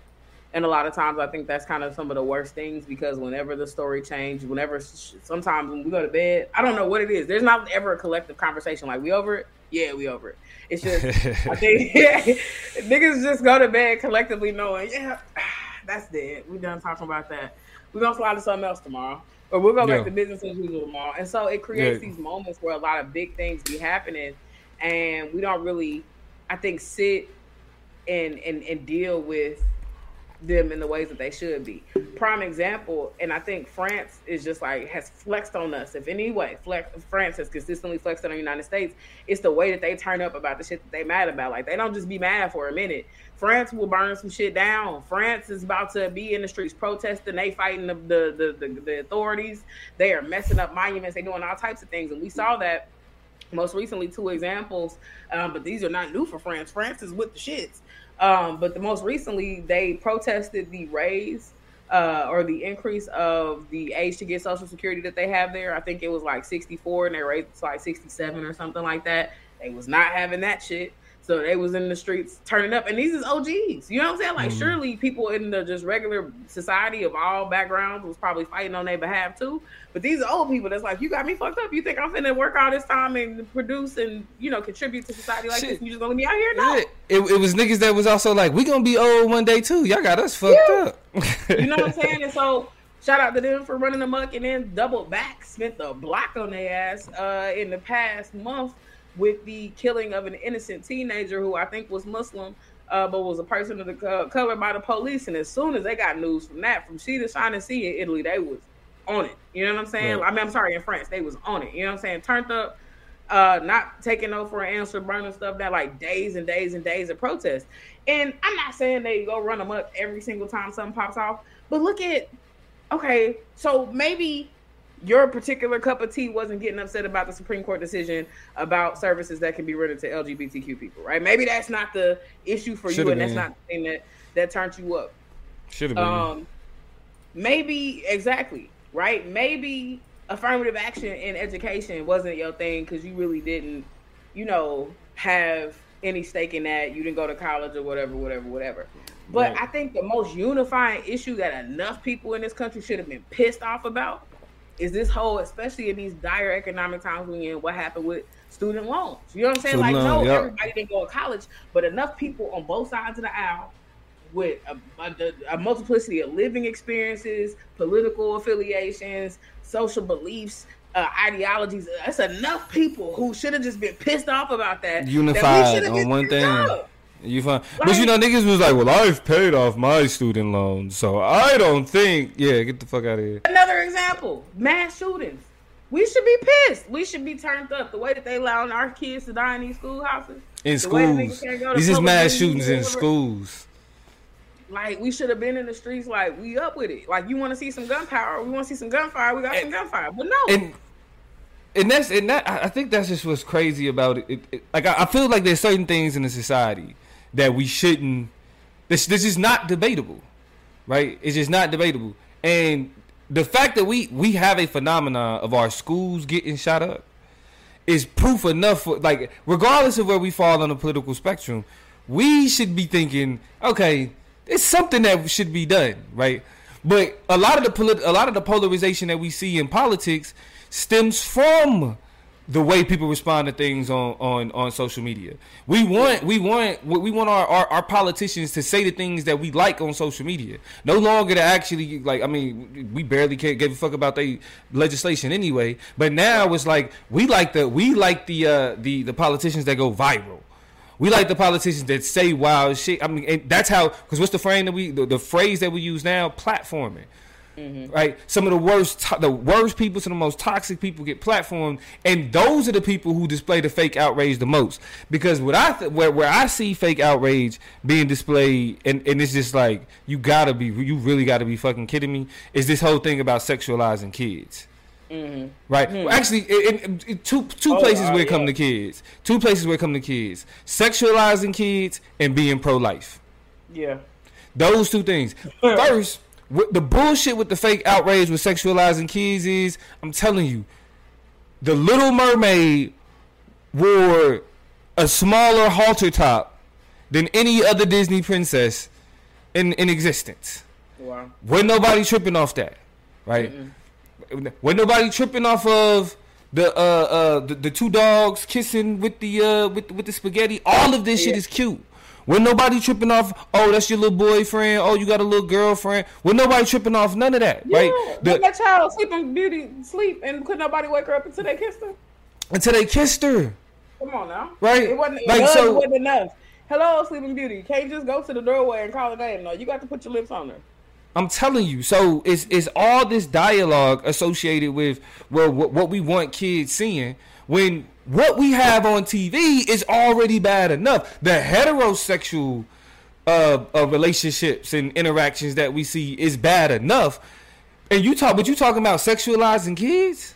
and a lot of times I think that's kind of some of the worst things because whenever the story changes, whenever sometimes when we go to bed, I don't know what it is. There's not ever a collective conversation like we over it. Yeah, we over it. It's just I [LAUGHS] think [LAUGHS] yeah, niggas just go to bed collectively knowing yeah [SIGHS] that's dead. We done talking about that. We're gonna slide to something else tomorrow. Or we'll go yeah. back to business as usual tomorrow. And so it creates yeah. these moments where a lot of big things be happening and we don't really I think sit and and, and deal with them in the ways that they should be. Prime example, and I think France is just like has flexed on us. If any way, flex, France has consistently flexed on the United States. It's the way that they turn up about the shit that they mad about. Like they don't just be mad for a minute. France will burn some shit down. France is about to be in the streets protesting. They fighting the the, the, the, the authorities. They are messing up monuments. They doing all types of things, and we saw that most recently two examples um, but these are not new for france france is with the shits um, but the most recently, they protested the raise uh, or the increase of the age to get Social Security that they have there. I think it was like 64, and they raised it to like 67 or something like that. They was not having that shit. So they was in the streets turning up, and these is OGs. You know what I'm saying? Like, mm-hmm. surely people in the just regular society of all backgrounds was probably fighting on their behalf too. But these are old people that's like, you got me fucked up. You think I'm finna work all this time and produce and you know contribute to society like Shit. this? And you just gonna be out here? No. It, it, it, was niggas that was also like, we gonna be old one day too. Y'all got us fucked yeah. up. you know what I'm [LAUGHS] saying? And so. Shout out to them for running amok and then doubled back, spent the block on their ass uh, in the past month with the killing of an innocent teenager who I think was Muslim, uh, but was a person of the uh, color by the police. And as soon as they got news from that, from she to shine and see in Italy, they was on it. You know what I'm saying? Right. I mean, I'm sorry, in France, they was on it. You know what I'm saying? Turned up, uh, not taking no for an answer, burning stuff down, like days and days and days of protest. And I'm not saying they go run them up every single time something pops off, but look at, okay, so maybe your particular cup of tea wasn't getting upset about the Supreme Court decision about services that can be rendered to LGBTQ people, right? Maybe that's not the issue for Should've you, and been. that's not the thing that that turned you up. Should have been. Um, maybe exactly right. Maybe affirmative action in education wasn't your thing because you really didn't, you know, have any stake in that. You didn't go to college or whatever, whatever, whatever. But right. I think the most unifying issue that enough people in this country should have been pissed off about is this whole, especially in these dire economic times we in, what happened with student loans. You know what I'm saying? Student like, no, yep. everybody didn't go to college, but enough people on both sides of the aisle with a, a, a, multiplicity of living experiences, political affiliations, social beliefs, uh, ideologies. That's enough people who should have just been pissed off about that. Unified that on one thing. Up. You find, like, but you know, niggas was like, "Well, I've paid off my student loans, so I don't think." Yeah, get the fuck out of here. Another example: mass shootings. We should be pissed. We should be turned up. The way that they allowing our kids to die in these schoolhouses. In schools, these is mass shootings in schools. Like we should have been in the streets. Like we up with it. Like you want to see some gunpowder? We want to see some gunfire. We got and, some gunfire. But no. And, and that's and that I think that's just what's crazy about it. it, it like I, I, feel like there's certain things in the society that we shouldn't. This this is not debatable, right? It's just not debatable. And the fact that we we have a phenomenon of our schools getting shot up is proof enough. For, like regardless of where we fall on the political spectrum, we should be thinking, okay, it's something that should be done, right? But a lot of the polit- a lot of the polarization that we see in politics stems from the way people respond to things on, on, on social media. We want we want we want our, our, our, politicians to say the things that we like on social media. No longer to actually like I mean we barely can't give a fuck about the legislation anyway. But now it's like we like the we like the uh, the the politicians that go viral. We like the politicians that say wild shit. I mean, that's how. Because what's the frame that we, the, the, phrase that we use now? Platforming. Mm-hmm. Right, some of the worst, to- the worst people, some of the most toxic people get platformed, and those are the people who display the fake outrage the most. Because what I th- where where I see fake outrage being displayed, and, and it's just like you gotta be, you really gotta be fucking kidding me. Is this whole thing about sexualizing kids? Mm-hmm. Right. Mm-hmm. Well, actually, in, in, two two oh, places uh, where it yeah. come to kids. Two places where it come to kids: sexualizing kids and being pro life. Yeah. Those two things. [LAUGHS] First, the bullshit with the fake outrage with sexualizing kids is, I'm telling you, the Little Mermaid wore a smaller halter top than any other Disney princess in in existence. Wow. When nobody tripping off that, right? Mm-mm. When nobody tripping off of the uh uh the, the two dogs kissing with the uh with with the spaghetti. All of this yeah. shit is cute. When nobody tripping off, oh, that's your little boyfriend. Oh, you got a little girlfriend. When nobody tripping off none of that, yeah, right? The, that child sleeping beauty sleep and could nobody wake her up until they kissed her. Until they kissed her. Come on now, right? It wasn't like so. wasn't enough. Hello, Sleeping Beauty. You can't just go to the doorway and call her name. No, you got to put your lips on her. I'm telling you. So it's it's all this dialogue associated with well what, what we want kids seeing when what we have on TV is already bad enough. The heterosexual uh, uh, relationships and interactions that we see is bad enough. And you talk, but you talking about sexualizing kids?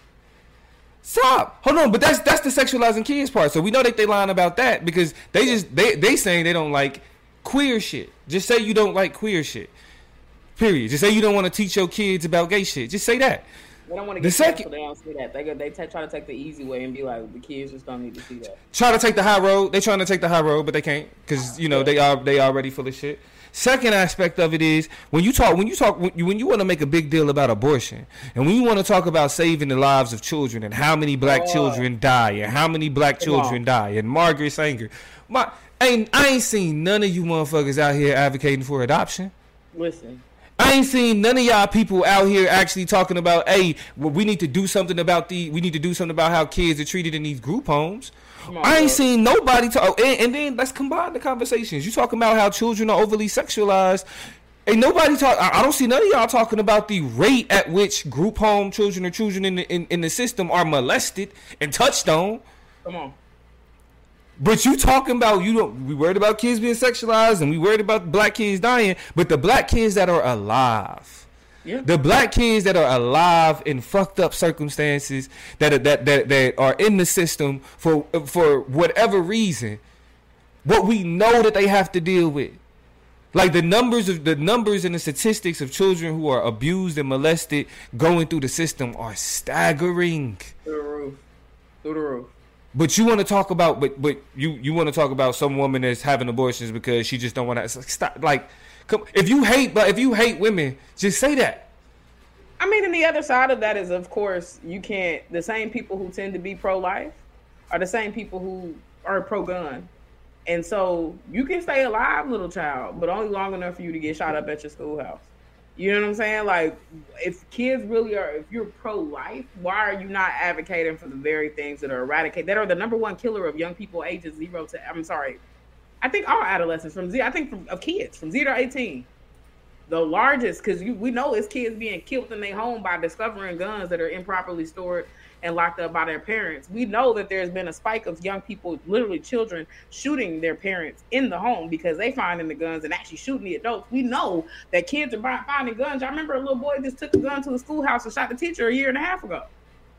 Stop. Hold on, but that's that's the sexualizing kids part. So we know that they lying about that because they just they they saying they don't like queer shit. Just say you don't like queer shit. Period. Just say you don't want to teach your kids about gay shit. Just say that. They don't want to get the second, they don't say that. They go, they t- try to take the easy way and be like, the kids just don't need to see that. Try to take the high road. They trying to take the high road, but they can't because you know they are they already full of shit. Second aspect of it is when you talk when you talk when you, when you want to make a big deal about abortion and when you want to talk about saving the lives of children and how many black oh. children die and how many black children die and Margaret Sanger, my ain't I ain't seen none of you motherfuckers out here advocating for adoption. Listen, I ain't seen none of y'all people out here actually talking about, hey, well, we need to do something about the, we need to do something about how kids are treated in these group homes. On, I ain't bro. seen nobody talk. Oh, and, and, then let's combine the conversations. You talking about how children are overly sexualized. Ain't nobody talk. I, I don't see none of y'all talking about the rate at which group home children or children in the, in, in the system are molested and touched on. Come on. But you talking about you don't we worried about kids being sexualized and we worried about black kids dying, but the black kids that are alive. Yeah. The black kids that are alive in fucked up circumstances that are, that, that that are in the system for for whatever reason, what we know that they have to deal with. Like the numbers of the numbers and the statistics of children who are abused and molested going through the system are staggering. Through the roof. Through the roof. But you want to talk about, but but you you want to talk about some woman that's having abortions because she just don't want to stop. Like, come if you hate, but if you hate women, just say that. I mean, and the other side of that is, of course, you can't. The same people who tend to be pro life are the same people who are pro gun, and so you can stay alive, little child, but only long enough for you to get shot up at your schoolhouse. You know what I'm saying? Like, if kids really are, if you're pro life, why are you not advocating for the very things that are eradicated, that are the number one killer of young people ages zero to, I'm sorry, I think all adolescents from Z, I think from of kids from zero to eighteen, the largest because we know it's kids being killed in their home by discovering guns that are improperly stored and locked up by their parents. We know that there's been a spike of young people, literally children, shooting their parents in the home because they finding the guns and actually shooting the adults. We know that kids are finding guns. I remember a little boy just took a gun to the schoolhouse and shot the teacher a year and a half ago.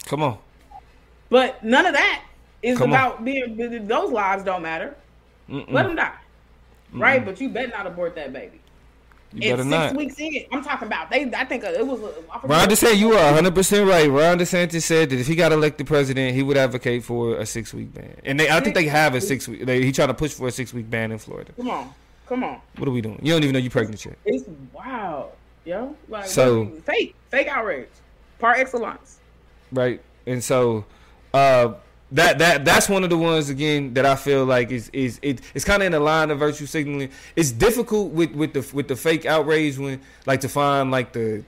Come on. But none of that is Come about on. being. Those lives don't matter. Mm-mm. Let them die. Mm-mm. Right, but you better not abort that baby. You better six not. weeks in. I'm talking about they. I think it was. I Ron DeSantis, you are 100 percent right. Ron DeSantis said that if he got elected president, he would advocate for a six week ban. And they, I think they have a six week. They, he trying to push for a six week ban in Florida. Come on, come on. What are we doing? You don't even know you're pregnant yet. It's wow, yo. Like, so fake, fake outrage, par excellence. Right, and so. uh that that that's one of the ones again that I feel like is is it, it's kind of in the line of virtue signaling. It's difficult with with the with the fake outrage when like to find like the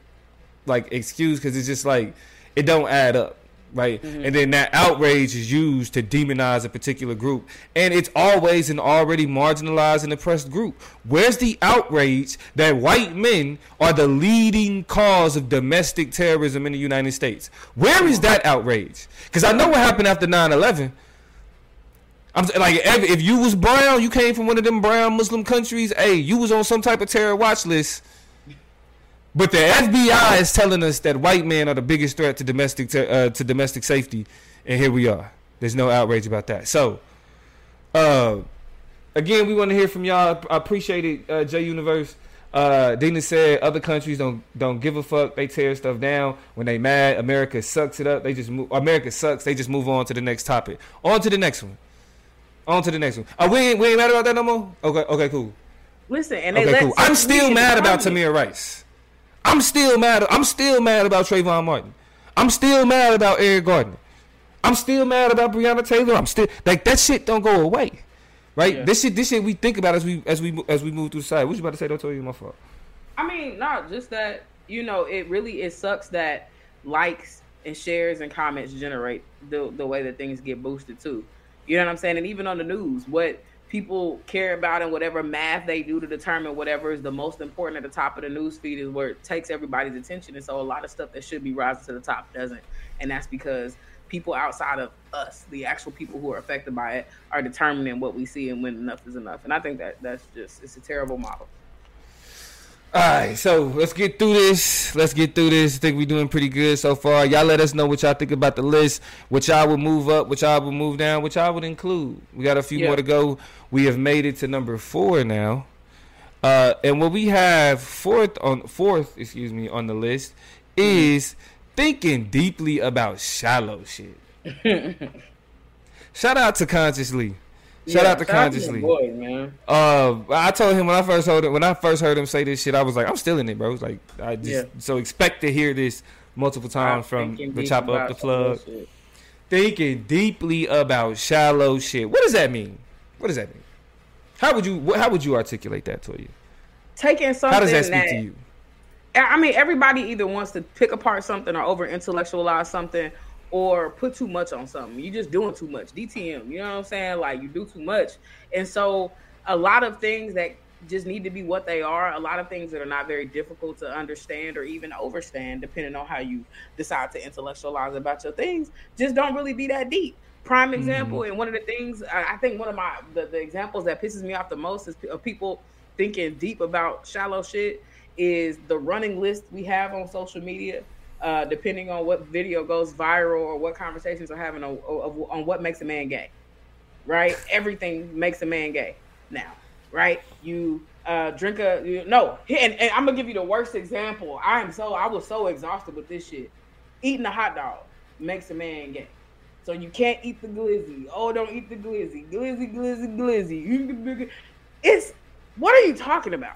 like excuse because it's just like it don't add up right? Mm-hmm. And then that outrage is used to demonize a particular group. And it's always an already marginalized and oppressed group. Where's the outrage that white men are the leading cause of domestic terrorism in the United States? Where is that outrage? Because I know what happened after 9 11. I'm like, if you was brown, you came from one of them brown Muslim countries. Hey, you was on some type of terror watch list but the FBI is telling us that white men are the biggest threat to domestic te- uh, to domestic safety, and here we are. There's no outrage about that. So, uh, again, we want to hear from y'all. I appreciate it, uh, J Universe. Uh, Dina said other countries don't don't give a fuck. They tear stuff down when they mad. America sucks it up. They just move. America sucks. They just move on to the next topic. On to the next one. On to the next one. Uh, we ain't we ain't mad about that no more. Okay, okay, cool. Listen, and okay, cool. I'm still mad about Tamir Rice. I'm still mad. I'm still mad about Trayvon Martin. I'm still mad about Eric Gardner. I'm still mad about Breonna Taylor. I'm still like that shit don't go away, right? Yeah. This shit, this shit we think about as we as we as we move through society. What you about to say? Don't tell you my fault. I mean, not just that. You know, it really it sucks that likes and shares and comments generate the the way that things get boosted too. You know what I'm saying? And even on the news, what people care about and whatever math they do to determine whatever is the most important at the top of the news feed is where it takes everybody's attention. And so a lot of stuff that should be rising to the top doesn't. And that's because people outside of us, the actual people who are affected by it, are determining what we see and when enough is enough. And I think that that's just it's a terrible model. All right, so let's get through this. Let's get through this. I think we're doing pretty good so far. Y'all let us know what y'all think about the list, what y'all would move up, what y'all would move down, what y'all would include. We got a few yeah. more to go. We have made it to number four now. Uh, and what we have fourth on fourth, excuse me, on the list is thinking deeply about shallow shit. [LAUGHS] Shout out to Consciously. Shout yeah, out to Consciously. Boy, man. Uh, I told him when I first heard it, when I first heard him say this shit, I was like, I'm still in it, bro. Like, I just yeah. so expect to hear this multiple times from the chop up the plug. Thinking deeply about shallow shit. What does that mean? What does that mean? How would you how would you articulate that to you? Taking something. How does that speak that, to you? I mean, everybody either wants to pick apart something or over intellectualize something or put too much on something. You're just doing too much. DTM, you know what I'm saying? Like you do too much. And so a lot of things that just need to be what they are, a lot of things that are not very difficult to understand or even overstand, depending on how you decide to intellectualize about your things, just don't really be that deep. Prime mm-hmm. example, mm-hmm. and one of the things I think one of my the, the examples that pisses me off the most is of people thinking deep about shallow shit is the running list we have on social media uh, depending on what video goes viral or what conversations are having on, on what makes a man gay. Right? Everything makes a man gay now. Right? You uh, drink a you, no, and, and I'm gonna give you the worst example. I am so I was so exhausted with this shit. Eating a hot dog makes a man gay. So you can't eat the glizzy. Oh, don't eat the glizzy. Glizzy, glizzy, glizzy. It's what are you talking about?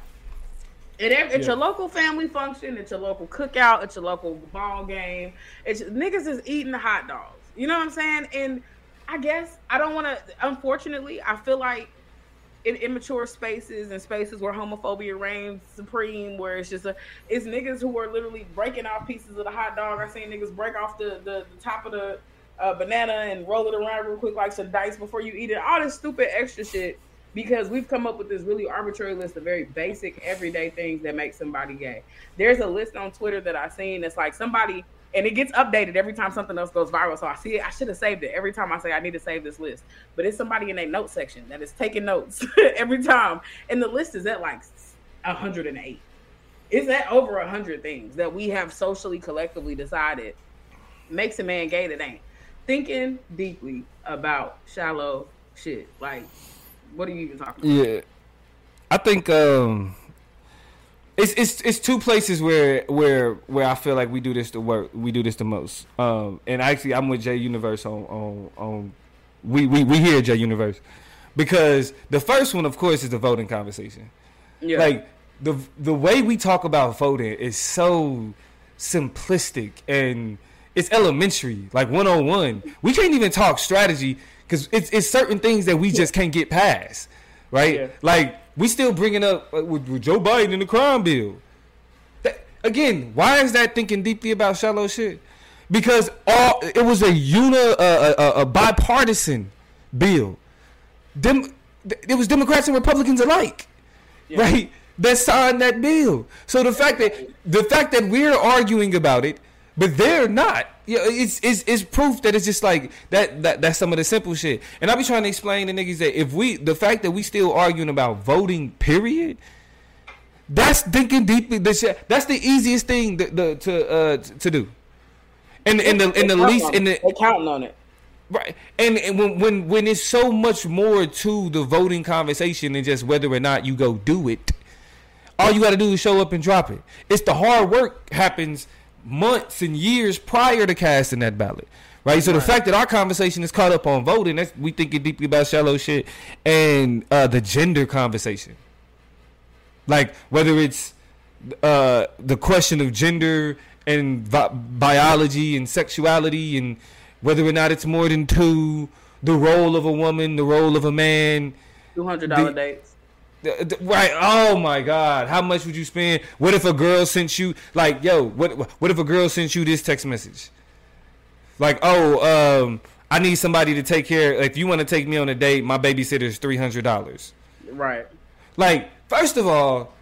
It, it's yeah. your local family function. It's your local cookout. It's your local ball game. It's niggas is eating the hot dogs. You know what I'm saying? And I guess I don't want to. Unfortunately, I feel like in immature spaces and spaces where homophobia reigns supreme, where it's just a, it's niggas who are literally breaking off pieces of the hot dog. I seen niggas break off the the, the top of the uh, banana and roll it around real quick like some dice before you eat it. All this stupid extra shit because we've come up with this really arbitrary list of very basic everyday things that make somebody gay. There's a list on Twitter that I've seen that's like somebody and it gets updated every time something else goes viral. So I see it. I should have saved it every time I say I need to save this list. But it's somebody in a note section that is taking notes [LAUGHS] every time, and the list is at like 108. It's at over 100 things that we have socially collectively decided makes a man gay that ain't thinking deeply about shallow shit. Like, what are you even talking about? Yeah, I think um, it's it's it's two places where where where I feel like we do this the work we do this the most. Um, and actually, I'm with J Universe on on on we we we hear J Universe because the first one, of course, is the voting conversation. Yeah. Like the the way we talk about voting is so simplistic and it's elementary, like 101. We can't even talk strategy because it's it's certain things that we just can't get past, right? Yeah. Like we still bringing up uh, with, with, Joe Biden and the crime bill. That, again, why is that thinking deeply about shallow shit? Because all it was a uni uh, a, a, bipartisan bill. Dem, it was Democrats and Republicans alike, yeah. right? That signed that bill. So the fact that the fact that we're arguing about it but they're not. Yeah, it's, it's it's proof that it's just like that, that that's some of the simple shit. And I be trying to explain to niggas that if we the fact that we still arguing about voting, period, that's thinking deeply. That's the easiest thing to to, to uh to do. And in the in the least in the they counting on it. Right, and, and when when when it's so much more to the voting conversation than just whether or not you go do it, all you got to do is show up and drop it. It's the hard work happens months and years prior to casting that ballot. Right, so right. the fact that our conversation is caught up on voting, that's we thinking deeply about shallow shit, and uh, the gender conversation, like whether it's uh, the question of gender and bi- biology and sexuality, and whether or not it's more than two, the role of a woman, the role of a man, two hundred dollar dates. Right. Oh my God. How much would you spend? What if a girl sent you like, yo, what what if a girl sent you this text message? Like, oh, um, I need somebody to take care. If you want to take me on a date, my babysitter is three hundred dollars. Right. Like, first of all,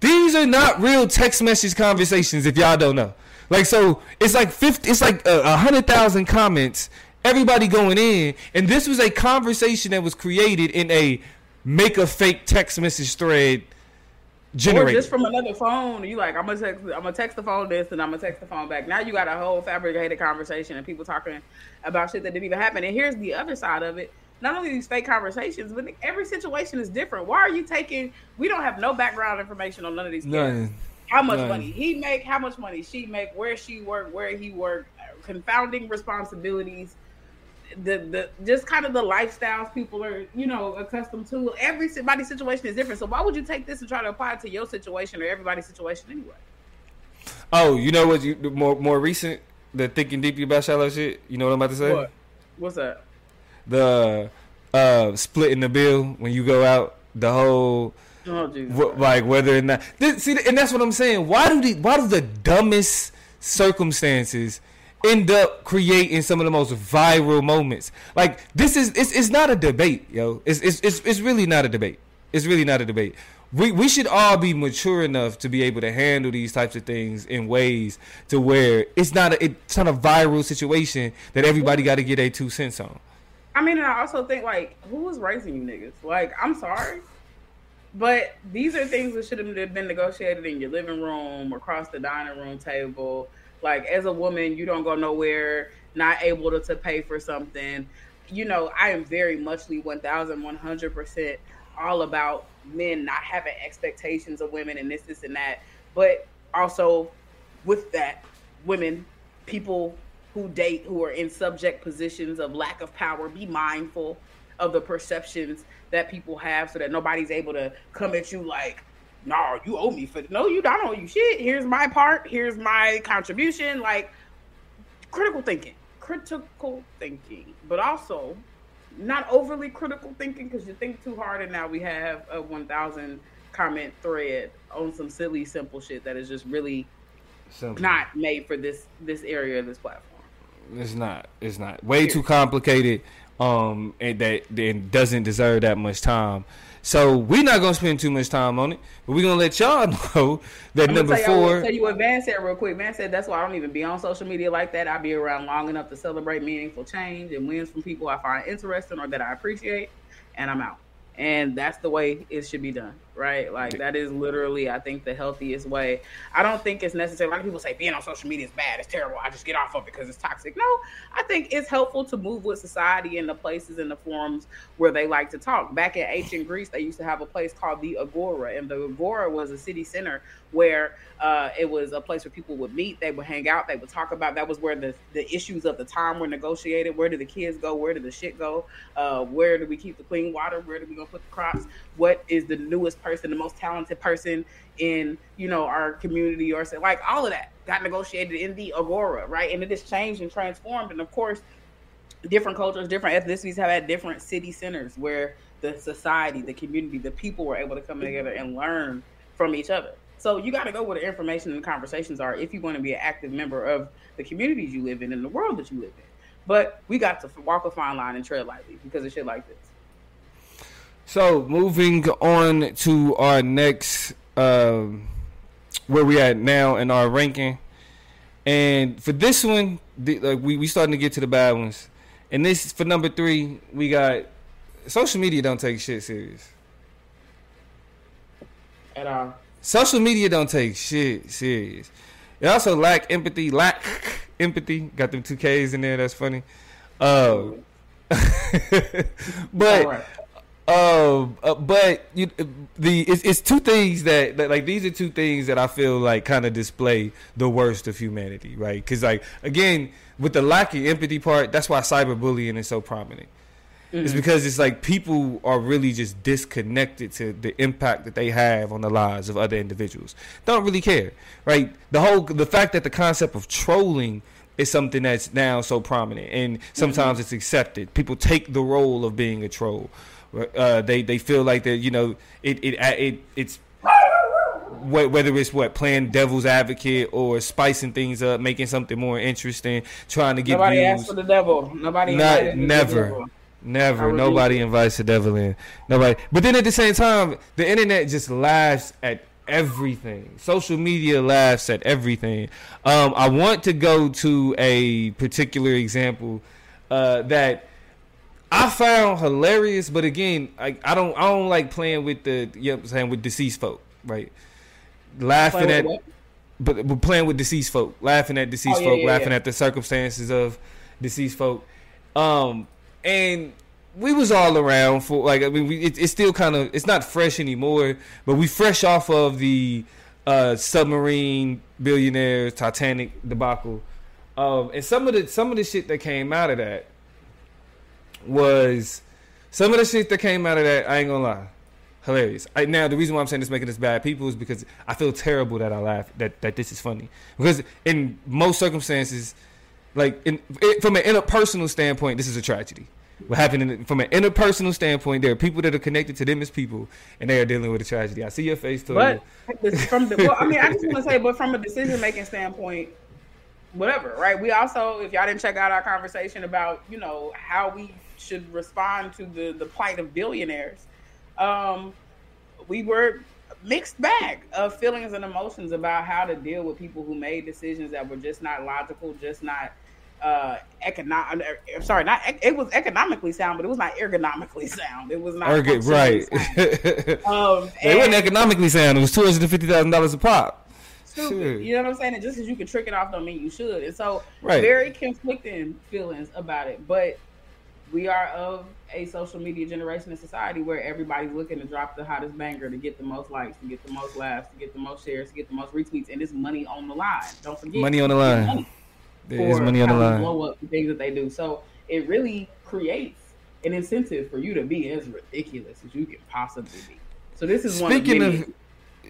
these are not real text message conversations. If y'all don't know, like, so it's like fifty. It's like a, a hundred thousand comments. Everybody going in, and this was a conversation that was created in a make a fake text message thread generate. Or just from another phone. You like, I'm gonna text, I'm gonna text the phone this, and I'm gonna text the phone back. Now you got a whole fabricated conversation and people talking about shit that didn't even happen. And here's the other side of it. Not only these fake conversations, but every situation is different. Why are you taking? We don't have no background information on none of these. None. How much None. money he make? How much money she make? Where she work? Where he work? Confounding responsibilities the the just kind of the lifestyles people are you know accustomed to. Everybody's situation is different. So why would you take this and try to apply it to your situation or everybody's situation anyway? Oh, you know what? You more more recent the thinking deeply about shallow shit. You know what I'm about to say? What? What's that? The uh splitting the bill when you go out. The whole. Oh, like whether or not this, see, and that's what I'm saying. Why do the why do the dumbest circumstances end up creating some of the most viral moments. Like this is it's, it's not a debate, yo. It's, it's it's it's really not a debate. It's really not a debate. We we should all be mature enough to be able to handle these types of things in ways to where it's not a it's not a viral situation that everybody got to get a two cents on. I mean, and I also think like, who was raising you niggas? Like, I'm sorry. But these are things that should have been negotiated in your living room, across the dining room table, like as a woman, you don't go nowhere, not able to, to pay for something. You know, I am very muchly 1100% all about men not having expectations of women and this, this, and that. But also with that, women, people who date who are in subject positions of lack of power, be mindful of the perceptions that people have so that nobody's able to come at you like, no, you owe me for no, you don't owe you shit. Here's my part. Here's my contribution. Like critical thinking, critical thinking, but also not overly critical thinking because you think too hard. And now we have a 1,000 comment thread on some silly, simple shit that is just really simple. not made for this this area of this platform. It's not. It's not. Way too complicated um, and that and doesn't deserve that much time. So we're not gonna spend too much time on it, but we're gonna let y'all [LAUGHS] know that I'm number tell you, four. tell you what Van said real quick. Van said that's why I don't even be on social media like that. I be around long enough to celebrate meaningful change and wins from people I find interesting or that I appreciate, and I'm out. And that's the way it should be done, right? Like that is literally, I think, the healthiest way. I don't think it's necessary. A lot of people say being on social media is bad, it's terrible. I just get off of it because it's toxic. No, I think it's helpful to move with society in the places and the forums where they like to talk. Back in ancient Greece, they used to have a place called the Agora, and the Agora was a city center where uh, it was a place where people would meet, they would hang out, they would talk about. That was where the the issues of the time were negotiated. Where do the kids go? Where did the shit go? Uh, where do we keep the clean water? Where do we go put the crops? What is the newest person, the most talented person in you know our community or say like all of that got negotiated in the Agora, right? And it has changed and transformed. And of course, different cultures, different ethnicities have had different city centers where the society, the community, the people were able to come together and learn from each other. So you got to go where the information and the conversations are if you want to be an active member of the communities you live in and the world that you live in. But we got to walk a fine line and tread lightly because of shit like this. So moving on to our next, um, where we at now in our ranking, and for this one, the, like we we starting to get to the bad ones, and this for number three, we got social media don't take shit serious. At all. Social media don't take shit serious. It also lack empathy. Lack empathy. Got them two K's in there. That's funny. Uh, [LAUGHS] but right. Um, uh, but you, the it's, it's two things that, that like these are two things that I feel like kind of display the worst of humanity, right? Because like again, with the lack of empathy part, that's why cyberbullying is so prominent. It's because it's like people are really just disconnected to the impact that they have on the lives of other individuals. Don't really care, right? The whole the fact that the concept of trolling is something that's now so prominent, and sometimes it's accepted. People take the role of being a troll. Uh, they they feel like that you know it it it it's whether it's what playing devil's advocate or spicing things up, making something more interesting, trying to get Nobody views. asked for the devil. Nobody Not never. devil. Never. Nobody it. invites the devil in. Nobody. But then at the same time, the internet just laughs at everything. Social media laughs at everything. Um, I want to go to a particular example uh, that I found hilarious, but again, I, I don't I don't like playing with the you know what I'm saying with deceased folk, right? Laughing at but, but playing with deceased folk, laughing at deceased Oh, folk, yeah, laughing yeah. at the circumstances of deceased folk. Um, and we was all around for like I mean, we, it, it's still kind of it's not fresh anymore, but we fresh off of the uh, submarine billionaires Titanic debacle. Um, and some of the some of the shit that came out of that was some of the shit that came out of that. I ain't gonna lie, hilarious. I, now the reason why I'm saying this making this bad people is because I feel terrible that I laugh that that this is funny because in most circumstances, like in it, from an interpersonal standpoint, this is a tragedy. What happened in, from an interpersonal standpoint, there are people that are connected to them as people, and they are dealing with a tragedy. I see your face, too. But from the, well, I mean, I just want to say, but from a decision making standpoint, whatever, right? We also, if y'all didn't check out our conversation about, you know, how we should respond to the the plight of billionaires, um, we were mixed bag of feelings and emotions about how to deal with people who made decisions that were just not logical, just not uh economic I'm sorry not it was economically sound but it was not ergonomically [LAUGHS] sound it was not Ergo- right. sound. [LAUGHS] um They wasn't economically sound. It was two hundred and fifty thousand dollars a pop. stupid. Shit. You know what I'm saying? And just because you can trick it off don't mean you should. And so Right. very conflicting feelings about it. But we are of a social media generation in society where everybody's looking to drop the hottest banger to get the most likes, to get the most laughs, to get the most shares, to get the most retweets, and it's money on the line. Don't forget Money on the line. money There is money on the line. Blow up the things that they do. So it really creates an incentive for you to be as ridiculous as you can possibly be. So this is one Speaking of, of,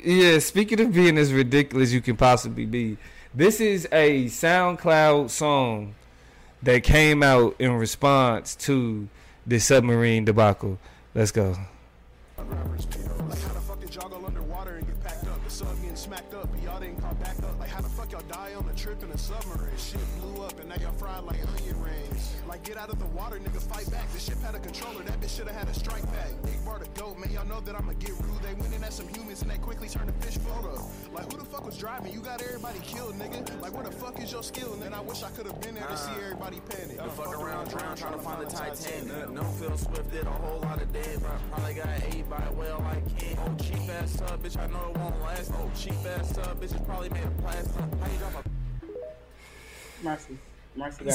yeah, speaking of being as ridiculous as you can possibly be, this is a SoundCloud song that came out in response to the submarine debacle. Let's go. Back up. Like how the fuck y'all die on trip in a submarine? Shit blew up and now y'all fried like onion rings. Like get out of the water, nigga, fight back. This ship had a controller, that bitch shoulda had a strike back. Big bar to goat, man, y'all know that I'ma get rude. They went in at some humans and they quickly turned to fish photo. Like who the fuck was driving? You got everybody killed, nigga. Like where the fuck is your skill? And then I wish I could have been there to see everybody panic. The fuck around, drown, trying to find the Titanic. No Phil Swift did a whole lot of dead, but probably got ate by a whale like King. Oh, cheap ass sub, bitch, I know it won't last. Oh, cheap ass sub, bitches probably made of plastic. How you drop a Mercy, mercy, [LAUGHS] God.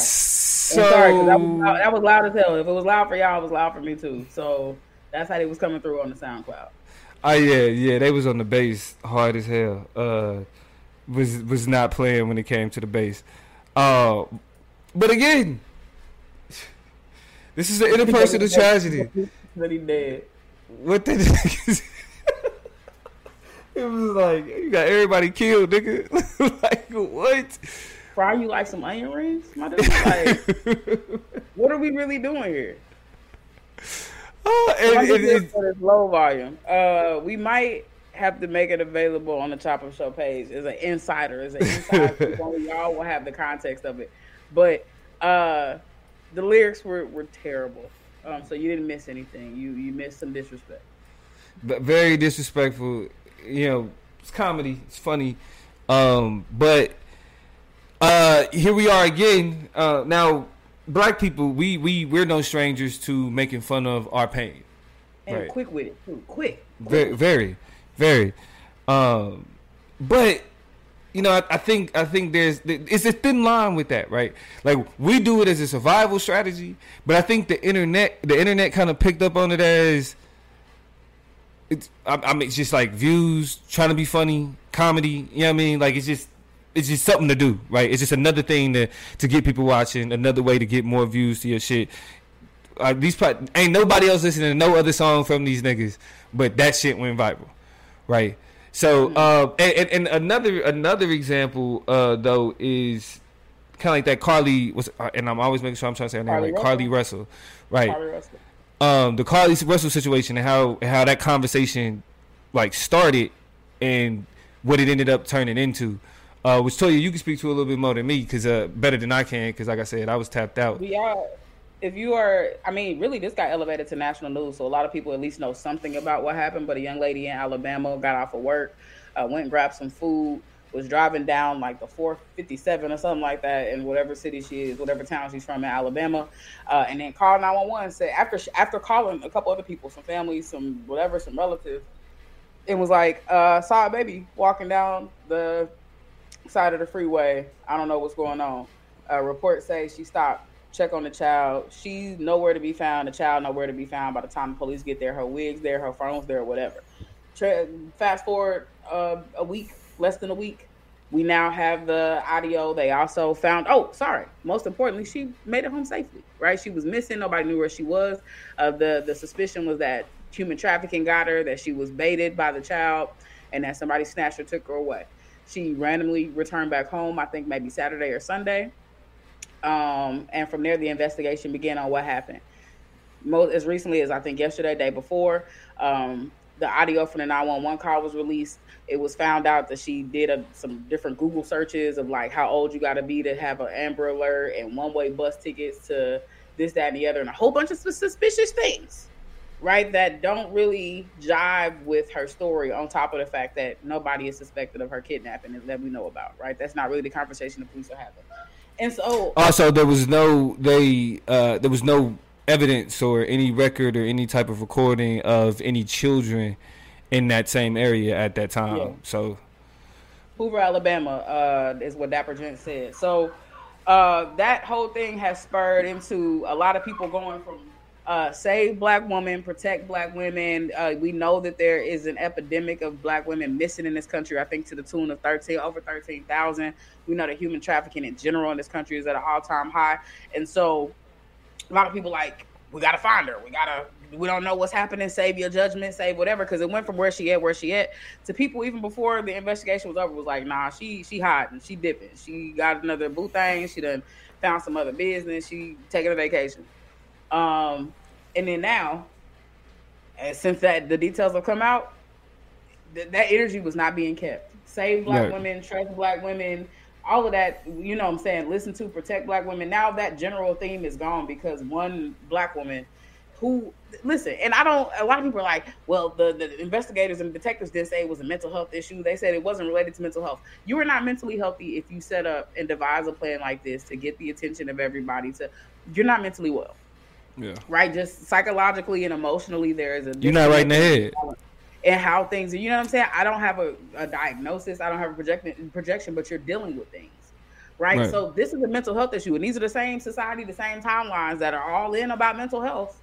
So I'm sorry, 'cause that was, loud, that was loud as hell. If it was loud for y'all, it was loud for me too. So that's how they was coming through on the SoundCloud. Oh yeah, yeah, they was on the bass hard as hell. Uh, was was not playing when it came to the bass. Uh, but again, this is an interpersonal [LAUGHS] tragedy. That he dead. What the? [LAUGHS] it was like you got everybody killed, nigga. [LAUGHS] like what? Fry you like some onion rings, my dude? Like, [LAUGHS] what are we really doing here? Oh, and, and- and- for this low volume. Uh, we might have to make it available on the Chop Up Show page as an insider, as an inside. [LAUGHS] scoop. Only y'all will have the context of it. But uh, the lyrics were, were terrible. Um, so you didn't miss anything. You you missed some disrespect. but very disrespectful. You know, it's comedy. It's funny. Um, but uh, here we are again. Uh, now, black people, we we we're no strangers to making fun of our pain. And Right. quick with it too. Quick. Very, very, very. Um, but you know, I, I think I think there's it's a thin line with that, right? Like we do it as a survival strategy, but I think the internet the internet kind of picked up on it as it's I, I mean it's just like views, trying to be funny, comedy. You know what I mean? Like it's just it's just something to do, right? It's just another thing to to get people watching, another way to get more views to your shit. Uh, these pro- ain't nobody else listening to no other song from these niggas, but that shit went viral, right? So, uh, and, and, another another example uh, though is kind of like that Carlee was, uh, and I'm always making sure I'm trying to say her name Carlee right, Carlee Russell, right? Carlee Russell. um, the Carlee Russell situation and how how that conversation like started and what it ended up turning into. Uh, which Toya, you you can speak to a little bit more than me because uh, better than I can because like I said, I was tapped out. We are. If you are, I mean, really, this got elevated to national news, so a lot of people at least know something about what happened. But a young lady in Alabama got off of work, uh, went and grabbed some food, was driving down like the 457 or something like that in whatever city she is, whatever town she's from in Alabama, uh, and then called 911. Said after after calling a couple other people, some family, some whatever, some relatives, it was like uh, saw a baby walking down the side of the freeway. I don't know what's going on. Uh, reports say she stopped, check on the child. She's nowhere to be found. The child nowhere to be found. By the time the police get there, her wig's there, her phone's there, whatever. Tra- fast forward uh, a week, less than a week. We now have the audio. They also found. Oh, sorry. Most importantly, she made it home safely. Right? She was missing. Nobody knew where she was. Uh, the the suspicion was that human trafficking got her. That she was baited by the child, and that somebody snatched her, took her away. She randomly returned back home. I think maybe Saturday or Sunday. Um, and from there, the investigation began on what happened. Most as recently as I think yesterday, day before, um, the audio from the 911 call was released. It was found out that she did a, some different Google searches of like how old you got to be to have an Amber Alert and one-way bus tickets to this, that, and the other, and a whole bunch of suspicious things, right? That don't really jive with her story. On top of the fact that nobody is suspected of her kidnapping that we know about, right? That's not really the conversation the police are having. And so, Also, there was no they uh, there was no evidence or any record or any type of recording of any children in that same area at that time. Yeah. So Hoover, Alabama, uh, is what Dapper Gent said. So uh, that whole thing has spurred into a lot of people going from uh, save black women, protect black women. Uh, we know that there is an epidemic of black women missing in this country. I think to the tune of thirteen, over thirteen thousand. We know that human trafficking in general in this country is at an all time high, and so a lot of people like we gotta find her. We gotta. We don't know what's happening. Save your judgment. Save whatever. Because it went from where she at, where she at, to people even before the investigation was over was like, nah, she she hiding. She dipping. She got another boo thing. She done found some other business. She taking a vacation. Um, and then now, and since that the details have come out, th- that energy was not being kept. Save black Right. women, trust black women. all of that, you know what I'm saying, listen to, protect black women. Now that general theme is gone because one black woman who listen, and I don't a lot of people are like, well, the, the investigators and detectives did say it was a mental health issue. They said it wasn't related to mental health. You are not mentally healthy if you set up and devise a plan like this to get the attention of everybody to you're not mentally well. Yeah. Right? Just psychologically and emotionally there is a You're not right in the head. and how things. You know what I'm saying? I don't have a, a diagnosis. I don't have a projection, projection, but you're dealing with things, right? Right. So this is a mental health issue, and these are the same society, the same timelines that are all in about mental health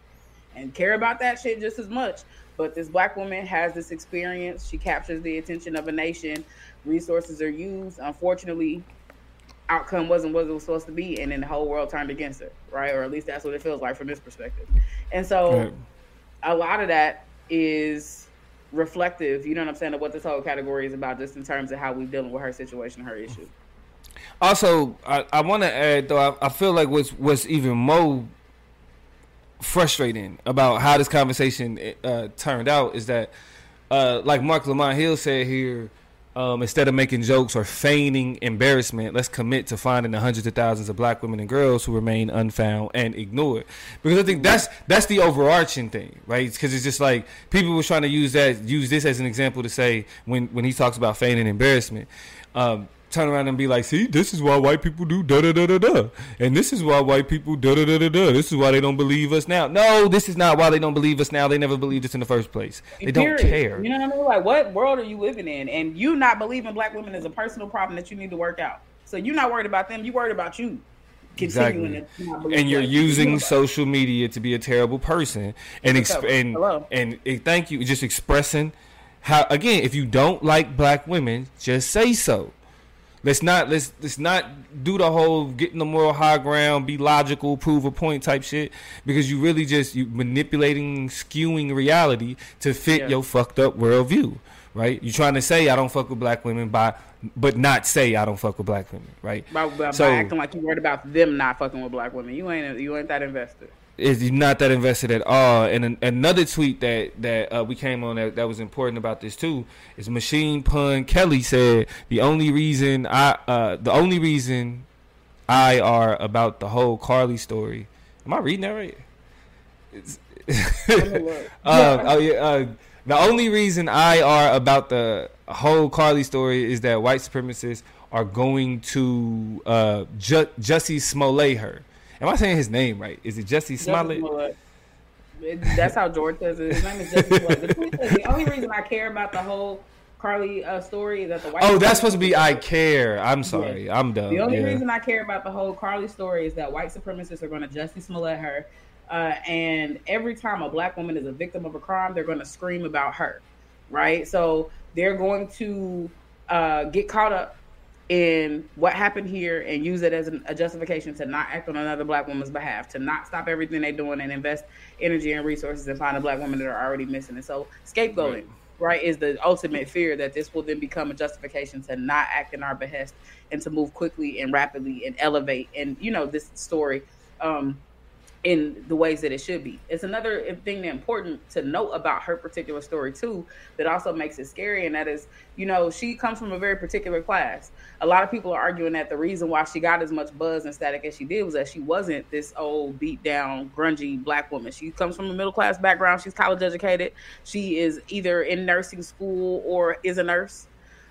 and care about that shit just as much. But this black woman has this experience. She captures the attention of a nation. Resources are used. Unfortunately, outcome wasn't what it was supposed to be, and then the whole world turned against her, right? Or at least that's what it feels like from this perspective. And so Right. a lot of that is reflective, you know what I'm saying, of what this whole category is about, just in terms of how we're dealing with her situation, her issue. Also, I, I want to add though. I, I feel like what's what's even more frustrating about how this conversation uh, turned out is that, uh, like Mark Lamont Hill said here, um, instead of making jokes or feigning embarrassment, let's commit to finding the hundreds of thousands of black women and girls who remain unfound and ignored. Because I think that's that's the overarching thing, right? Because it's just like people were trying to use that use this as an example to say when when he talks about feigning embarrassment. Um, turn around and be like, see, this is why white people do da da da da da, and this is why white people da da da da da. This is why they don't believe us now. No, this is not why they don't believe us now. They never believed us in the first place. They don't care. You know what I mean? Like, what world are you living in? And you not believing black women is a personal problem that you need to work out. So you're not worried about them. You're worried about you. Exactly. to not believe and you're using social media to be a terrible person and exp- and Hello. and eh, thank you just expressing how again if you don't like black women just say so let's not let's let's not do the whole getting the moral high ground be logical prove a point type shit because you really just you manipulating skewing reality to fit Yeah. your fucked up worldview right You're trying to say i don't fuck with black women by but not say i don't fuck with black women right By, by, So- by acting like you worried about them not fucking with black women. You ain't you ain't that invested. Is not that invested at all. And an, another tweet that that uh, we came on that, that was important about this too is Machine Pun Kelly said the only reason I uh, the only reason I are about the whole Carlee story. Am I reading that right? It's- [LAUGHS] uh, oh yeah. Uh, the only reason I are about the whole Carlee story is that white supremacists are going to uh, Ju- Jussie Smollett her. Am I saying his name right? Is it Jesse Smollett? It- That's how George says it. His name is Jesse Smollett. The, the only reason I care about the whole Carlee uh, story is that the white. Oh, that's supposed to be I care. I'm sorry. I'm done. The only yeah. reason I care about the whole Carlee story is that white supremacists are going to Jussie Smollett her, uh, and every time a black woman is a victim of a crime, they're going to scream about her, right? So they're going to uh, get caught up in what happened here and use it as an, a justification to not act on another black woman's behalf, to not stop everything they're doing and invest energy and resources and find a black woman that are already missing. And so scapegoating, Right. right, is the ultimate fear that this will then become a justification to not act in our behest and to move quickly and rapidly and elevate and you know this story um in the ways that it should be. It's another thing important to note about her particular story too that also makes it scary and that is, you know, she comes from a very particular class. A lot of people are arguing that the reason why she got as much buzz and static as she did was that she wasn't this old beat down grungy black woman. She comes from a middle class background, she's college educated. She is either in nursing school or is a nurse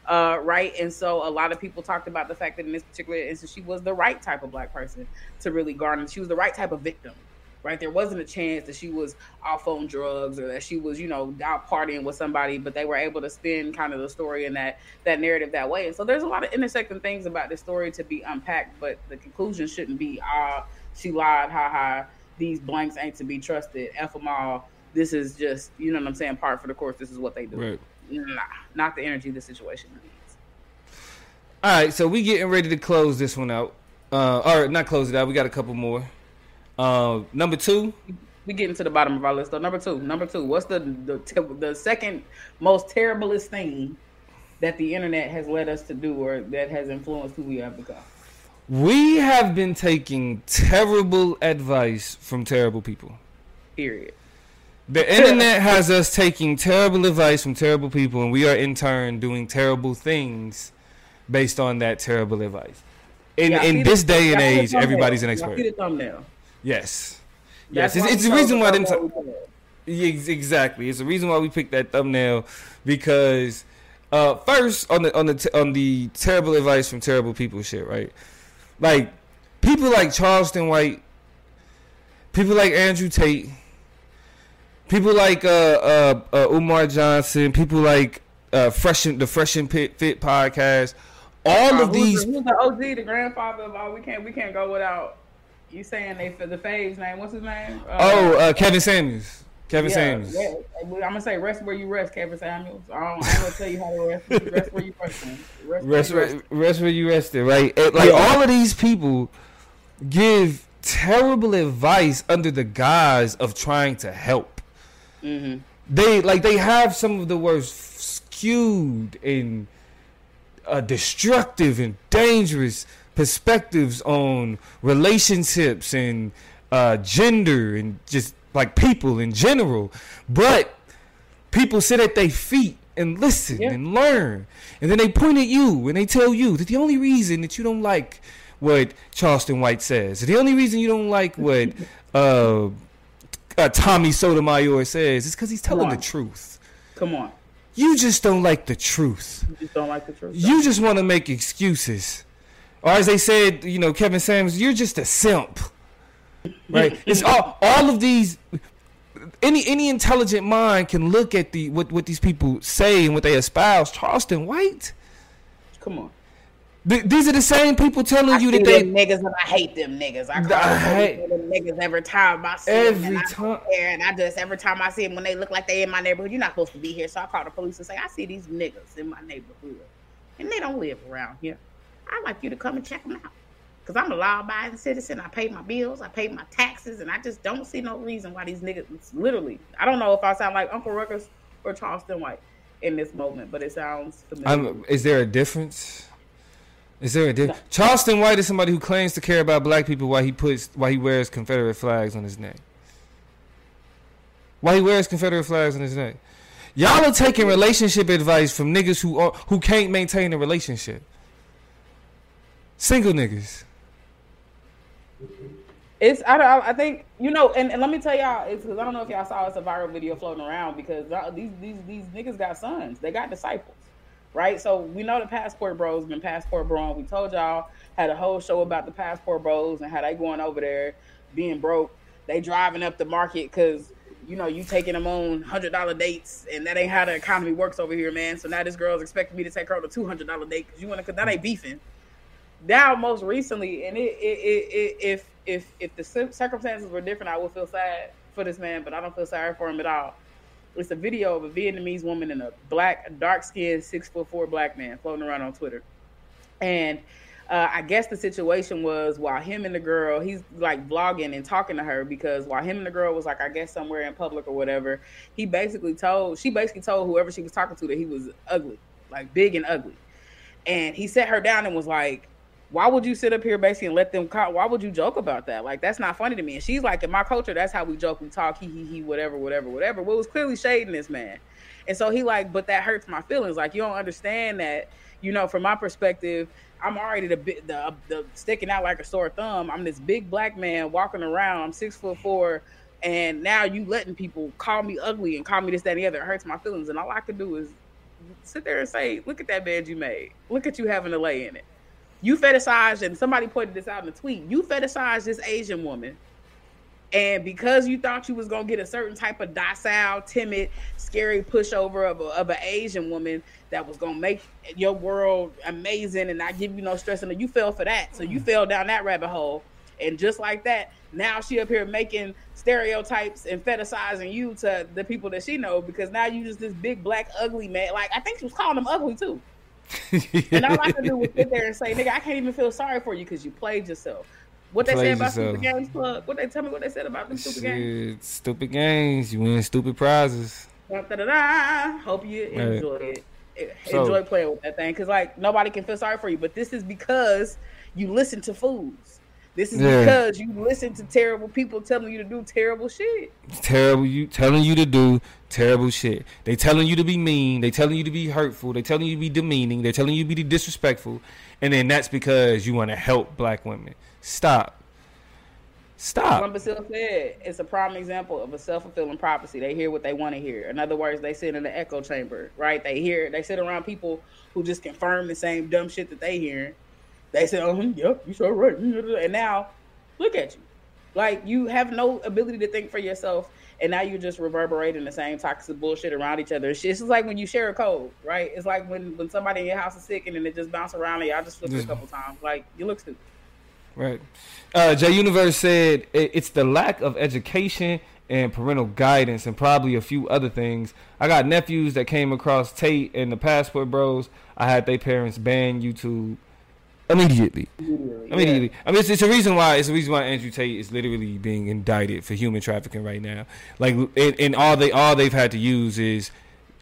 uh, right? And so a lot of people talked about the fact that in this particular instance, she was the right type of black person to really garner. She was the right type of victim, right? There wasn't a chance that she was off on drugs or that she was, you know, out partying with somebody, but they were able to spin kind of the story and that that narrative that way. And so there's a lot of intersecting things about this story to be unpacked, but the conclusion shouldn't be, ah, she lied, ha ha. These blanks ain't to be trusted. F them all. This is just, you know what I'm saying, part for the course. This is what they do Right. nah, not the energy the situation needs. All right, so we getting ready to close this one out. Uh, or not close it out. We got a couple more. Uh, number two. We getting to the bottom of our list. though. number two, number two. What's the the the second most terriblest thing that the internet has led us to do, or that has influenced who we have become? We have been taking terrible advice from terrible people. Period. The internet [LAUGHS] has us taking terrible advice from terrible people, and we are in turn doing terrible things based on that terrible advice. In see in the- this day and the age, everybody's an expert. See the thumbnail. Yes. That's Yes, it's, it's the reason why the them. thumbnail we chose. Yeah, ex- exactly. It's the reason why we picked that thumbnail because uh, first on the on the t- on the terrible advice from terrible people shit, right? Like people like Charleston White, people like Andrew Tate, people like uh, uh, uh, Umar Johnson, people like uh, Fresh the Fresh and Fit, Fit podcast. All of who's these the, who's the OG, the grandfather of all? We can't we can't go without you saying they for the Faves name. What's his name? Uh, Oh, uh, Kevin Samuels. Kevin yeah, Samuels. yeah. I'm gonna say rest where you rest, Kevin Samuels. I don't, I ain't gonna tell you how to rest. Rest where you rest. man. Rest, where Rest, you rest. rest, rest where you rested, right? And, like Yeah. all of these people give terrible advice under the guise of trying to help. Mm-hmm. They like they have some of the worst skewed and uh, destructive and dangerous perspectives on relationships and uh, gender and just like people in general. But people sit at their feet and listen Yeah. and learn. And then they point at you and they tell you that the only reason that you don't like what Charleston White says, the only reason you don't like what [LAUGHS] uh, uh, Tommy Sotomayor says is because he's telling the truth. Come on, You just don't like the truth. you just don't like the truth. You just want to make excuses. Or as they said, you know, Kevin Samuels, you're just a simp. Right? [LAUGHS] it's all all of these any any intelligent mind can look at the what, what these people say and what they espouse. Charleston White. Come on. Th- these are the same people telling I you that they them niggas and I hate them niggas. I call I them hate- them niggas every time I see them. every And time. And I just every time I see them when they look like they in my neighborhood, you're not supposed to be here. So I call the police and say, I see these niggas in my neighborhood, and they don't live around here. I'd like you to come and check them out. Cause I'm a law-abiding citizen. I pay my bills. I pay my taxes, and I just don't see no reason why these niggas. Literally, I don't know if I sound like Uncle Ruckus or Charleston White in this moment, but it sounds familiar. I'm, is there a difference? Is there a difference? Charleston White is somebody who claims to care about black people while he puts while he wears Confederate flags on his neck. Why he wears Confederate flags on his neck? Y'all are taking relationship advice from niggas who are, who can't maintain a relationship. Single niggas. It's I, don't, I think you know, and, and let me tell y'all, it's because I don't know if y'all saw it's a viral video floating around because these these these niggas got sons, they got disciples, right? So we know the passport bros been passport bro. We told y'all had a whole show about the passport bros and how they going over there being broke. They driving up the market because you know you taking them on hundred dollar dates, and that ain't how the economy works over here, man. So now this girl's expecting me to take her on a two hundred dollar date because you want to, because that ain't beefing now most recently and it, it, it, if if if the circumstances were different i would feel sad for this man but i don't feel sorry for him at all it's a video of a vietnamese woman and a black dark skinned six foot four black man floating around on twitter and uh, I guess the situation was while him and the girl, he's like vlogging and talking to her because while him and the girl was like, I guess somewhere in public or whatever, he basically told, she basically told whoever she was talking to that he was ugly, like big and ugly. And he set her down and was like, why would you sit up here basically and let them call? Why would you joke about that? Like, that's not funny to me. And she's like, in my culture, that's how we joke, we talk, he, he, he, whatever, whatever, whatever. Well, it was clearly shading this man. And so he like, but that hurts my feelings. Like, you don't understand that, you know, from my perspective, I'm already the the, the sticking out like a sore thumb. I'm this big black man walking around. I'm six foot four, and now you letting people call me ugly and call me this, that, and the other. It hurts my feelings. And all I can do is sit there and say, "Look at that bed you made. Look at you having to lay in it. You fetishized, and somebody pointed this out in a tweet. You fetishized this Asian woman." And because you thought you was gonna get a certain type of docile, timid, scary pushover of a, of an Asian woman that was gonna make your world amazing and not give you no stress, and you fell for that. So you mm. fell down that rabbit hole, and just like that, now she up here making stereotypes and fetishizing you to the people that she know because now you just this big black ugly man. Like I think she was calling him ugly too. [LAUGHS] And all I could do was sit there and say, "Nigga, I can't even feel sorry for you because you played yourself." What they say Played about yourself. Stupid Games Club? What they tell me? What they said about them Stupid Games? Stupid games. You win stupid prizes. Da-da-da-da. Hope you Right. enjoy it. Eh, So- enjoy playing with that thing because like nobody can feel sorry for you. But this is because you listen to fools. This is Yeah. because you listen to terrible people telling you to do terrible shit. terrible you telling you to do terrible shit. They telling you to be mean. They telling you to be hurtful. They telling you to be demeaning. They telling you to be disrespectful. And then that's because you want to help black women. Stop. Stop. Columbus Hill said it's a prime example of a self fulfilling prophecy. They hear what they want to hear. In other words, they sit in the echo chamber, right? They hear, they sit around people who just confirm the same dumb shit that they hear. They say, "Oh, hmm, yep, you sure right." And now, look at you, like you have no ability to think for yourself, and now you're just reverberating the same toxic bullshit around each other. It's just like when you share a code, right? It's like when when somebody in your house is sick and then it just bounce around and y'all just flip it a couple times. Like you look stupid. Right. Uh, J Universe said it's the lack of education and parental guidance and probably a few other things. I got nephews that came across Tate and the Passport Bros. I had their parents ban YouTube immediately. Immediately. I mean, it's, it's a reason why it's a reason why Andrew Tate is literally being indicted for human trafficking right now. Like, and, and all they all they've had to use is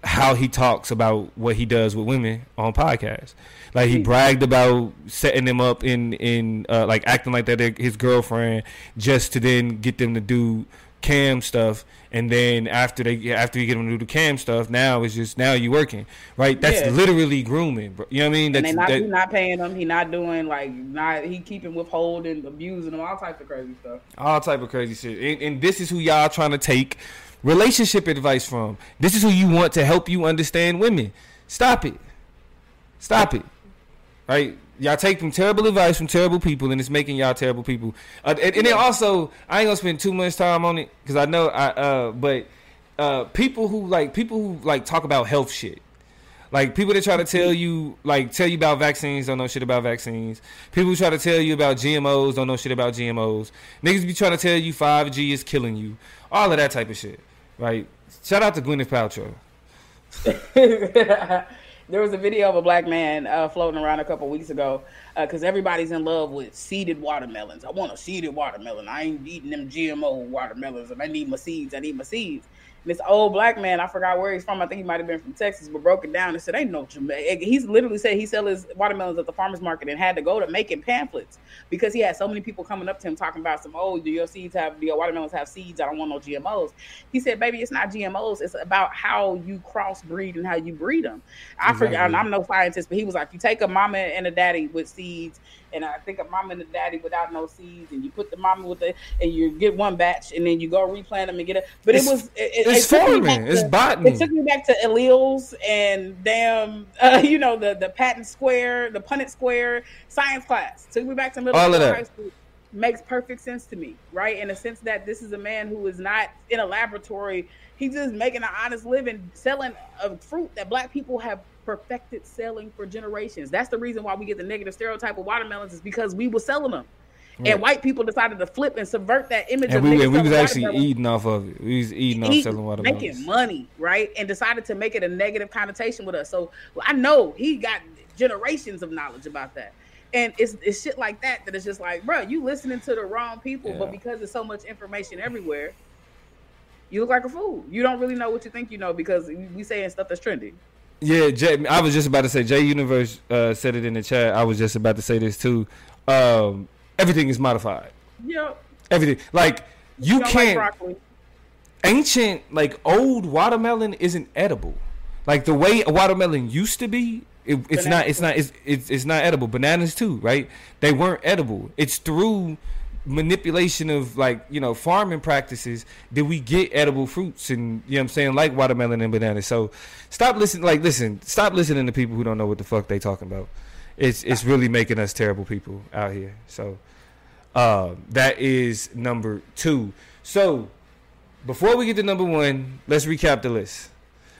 how he talks about what he does with women on podcasts. Like he bragged about setting them up in in uh, like acting like that his girlfriend just to then get them to do cam stuff and then after they after you get them to do the cam stuff now it's just now you working right that's Yeah. literally grooming bro. you know what I mean And that's they not that- he not paying them. He not doing like not he keeping withholding, abusing them, all types of crazy stuff. all type of crazy shit. And, and this is who y'all trying to take relationship advice from. This is who you want to help you understand women. Stop it. Stop it. Right? Y'all take from terrible advice from terrible people, and it's making y'all terrible people. Uh, and, and then also, I ain't gonna spend too much time on it because I know I. Uh, but uh, people who like people who like talk about health shit. Like people that try to tell you, like tell you about vaccines, don't know shit about vaccines. People who try to tell you about GMOs, don't know shit about GMOs. Niggas be trying to tell you 5G is killing you. All of that type of shit. Right? Shout out to Gwyneth Paltrow. [LAUGHS] there was a video of a black man uh, floating around a couple weeks ago because everybody's in love with seeded watermelons. I want a seeded watermelon. I ain't eating them GMO watermelons, I need my seeds. I need my seeds. And this old black man, I forgot where he's from. I think he might have been from Texas, but broke it down and said, "Ain't no." Jamaica. He's literally said he sell his watermelons at the farmers market and had to go to making pamphlets because he had so many people coming up to him talking about some. Oh, do your seeds have? Do your watermelons have seeds? I don't want no GMOs. He said, "Baby, it's not GMOs. It's about how you crossbreed and how you breed them." I forgot. I'm no scientist, but he was like, "You take a mama and a daddy with seeds, and I think a mama and a daddy without no seeds, and you put the mama with the, and you get one batch, and then you go replant them and get it." But It's- it was it, it- it's it farming. back It's to- botany. It took me back to alleles and damn, [LAUGHS] uh, you know, the the patent square, the Punnett square science class. Took me back to middle All school, high school. Makes perfect sense to me, right? In a sense that this is a man who is not in a laboratory. He's just making an honest living, selling a fruit that black people have perfected selling for generations. That's the reason why we get the negative stereotype of watermelons is because we were selling them. Right. And white people decided to flip and subvert that image And of we, niggas we was actually eating off of it. We was eating off eat- selling watermelons. making money, right? And decided to make it a negative connotation with us. So I know he got generations of knowledge about that. And it's, it's shit like that that it's just like, bro, you listening to the wrong people, but because there's so much information everywhere, you look like a fool. You don't really know what you think you know because we saying stuff that's trendy. Yeah, Jay, I was just about to say Jay Universe uh, said it in the chat. I was just about to say this too. Um, everything is modified. Yep. Everything like you can't. broccoli. ancient like old watermelon isn't edible. Like the way a watermelon used to be, it, it's not. It's not. It's, it's it's not edible. Bananas too, right? They weren't edible. It's through manipulation of like you know farming practices did we get edible fruits and you know what I'm saying like watermelon and bananas. So stop listening. Like listen, stop listening to people who don't know what the fuck they talking about. It's it's really making us terrible people out here. So uh, that is number two. So before we get to number one, let's recap the list.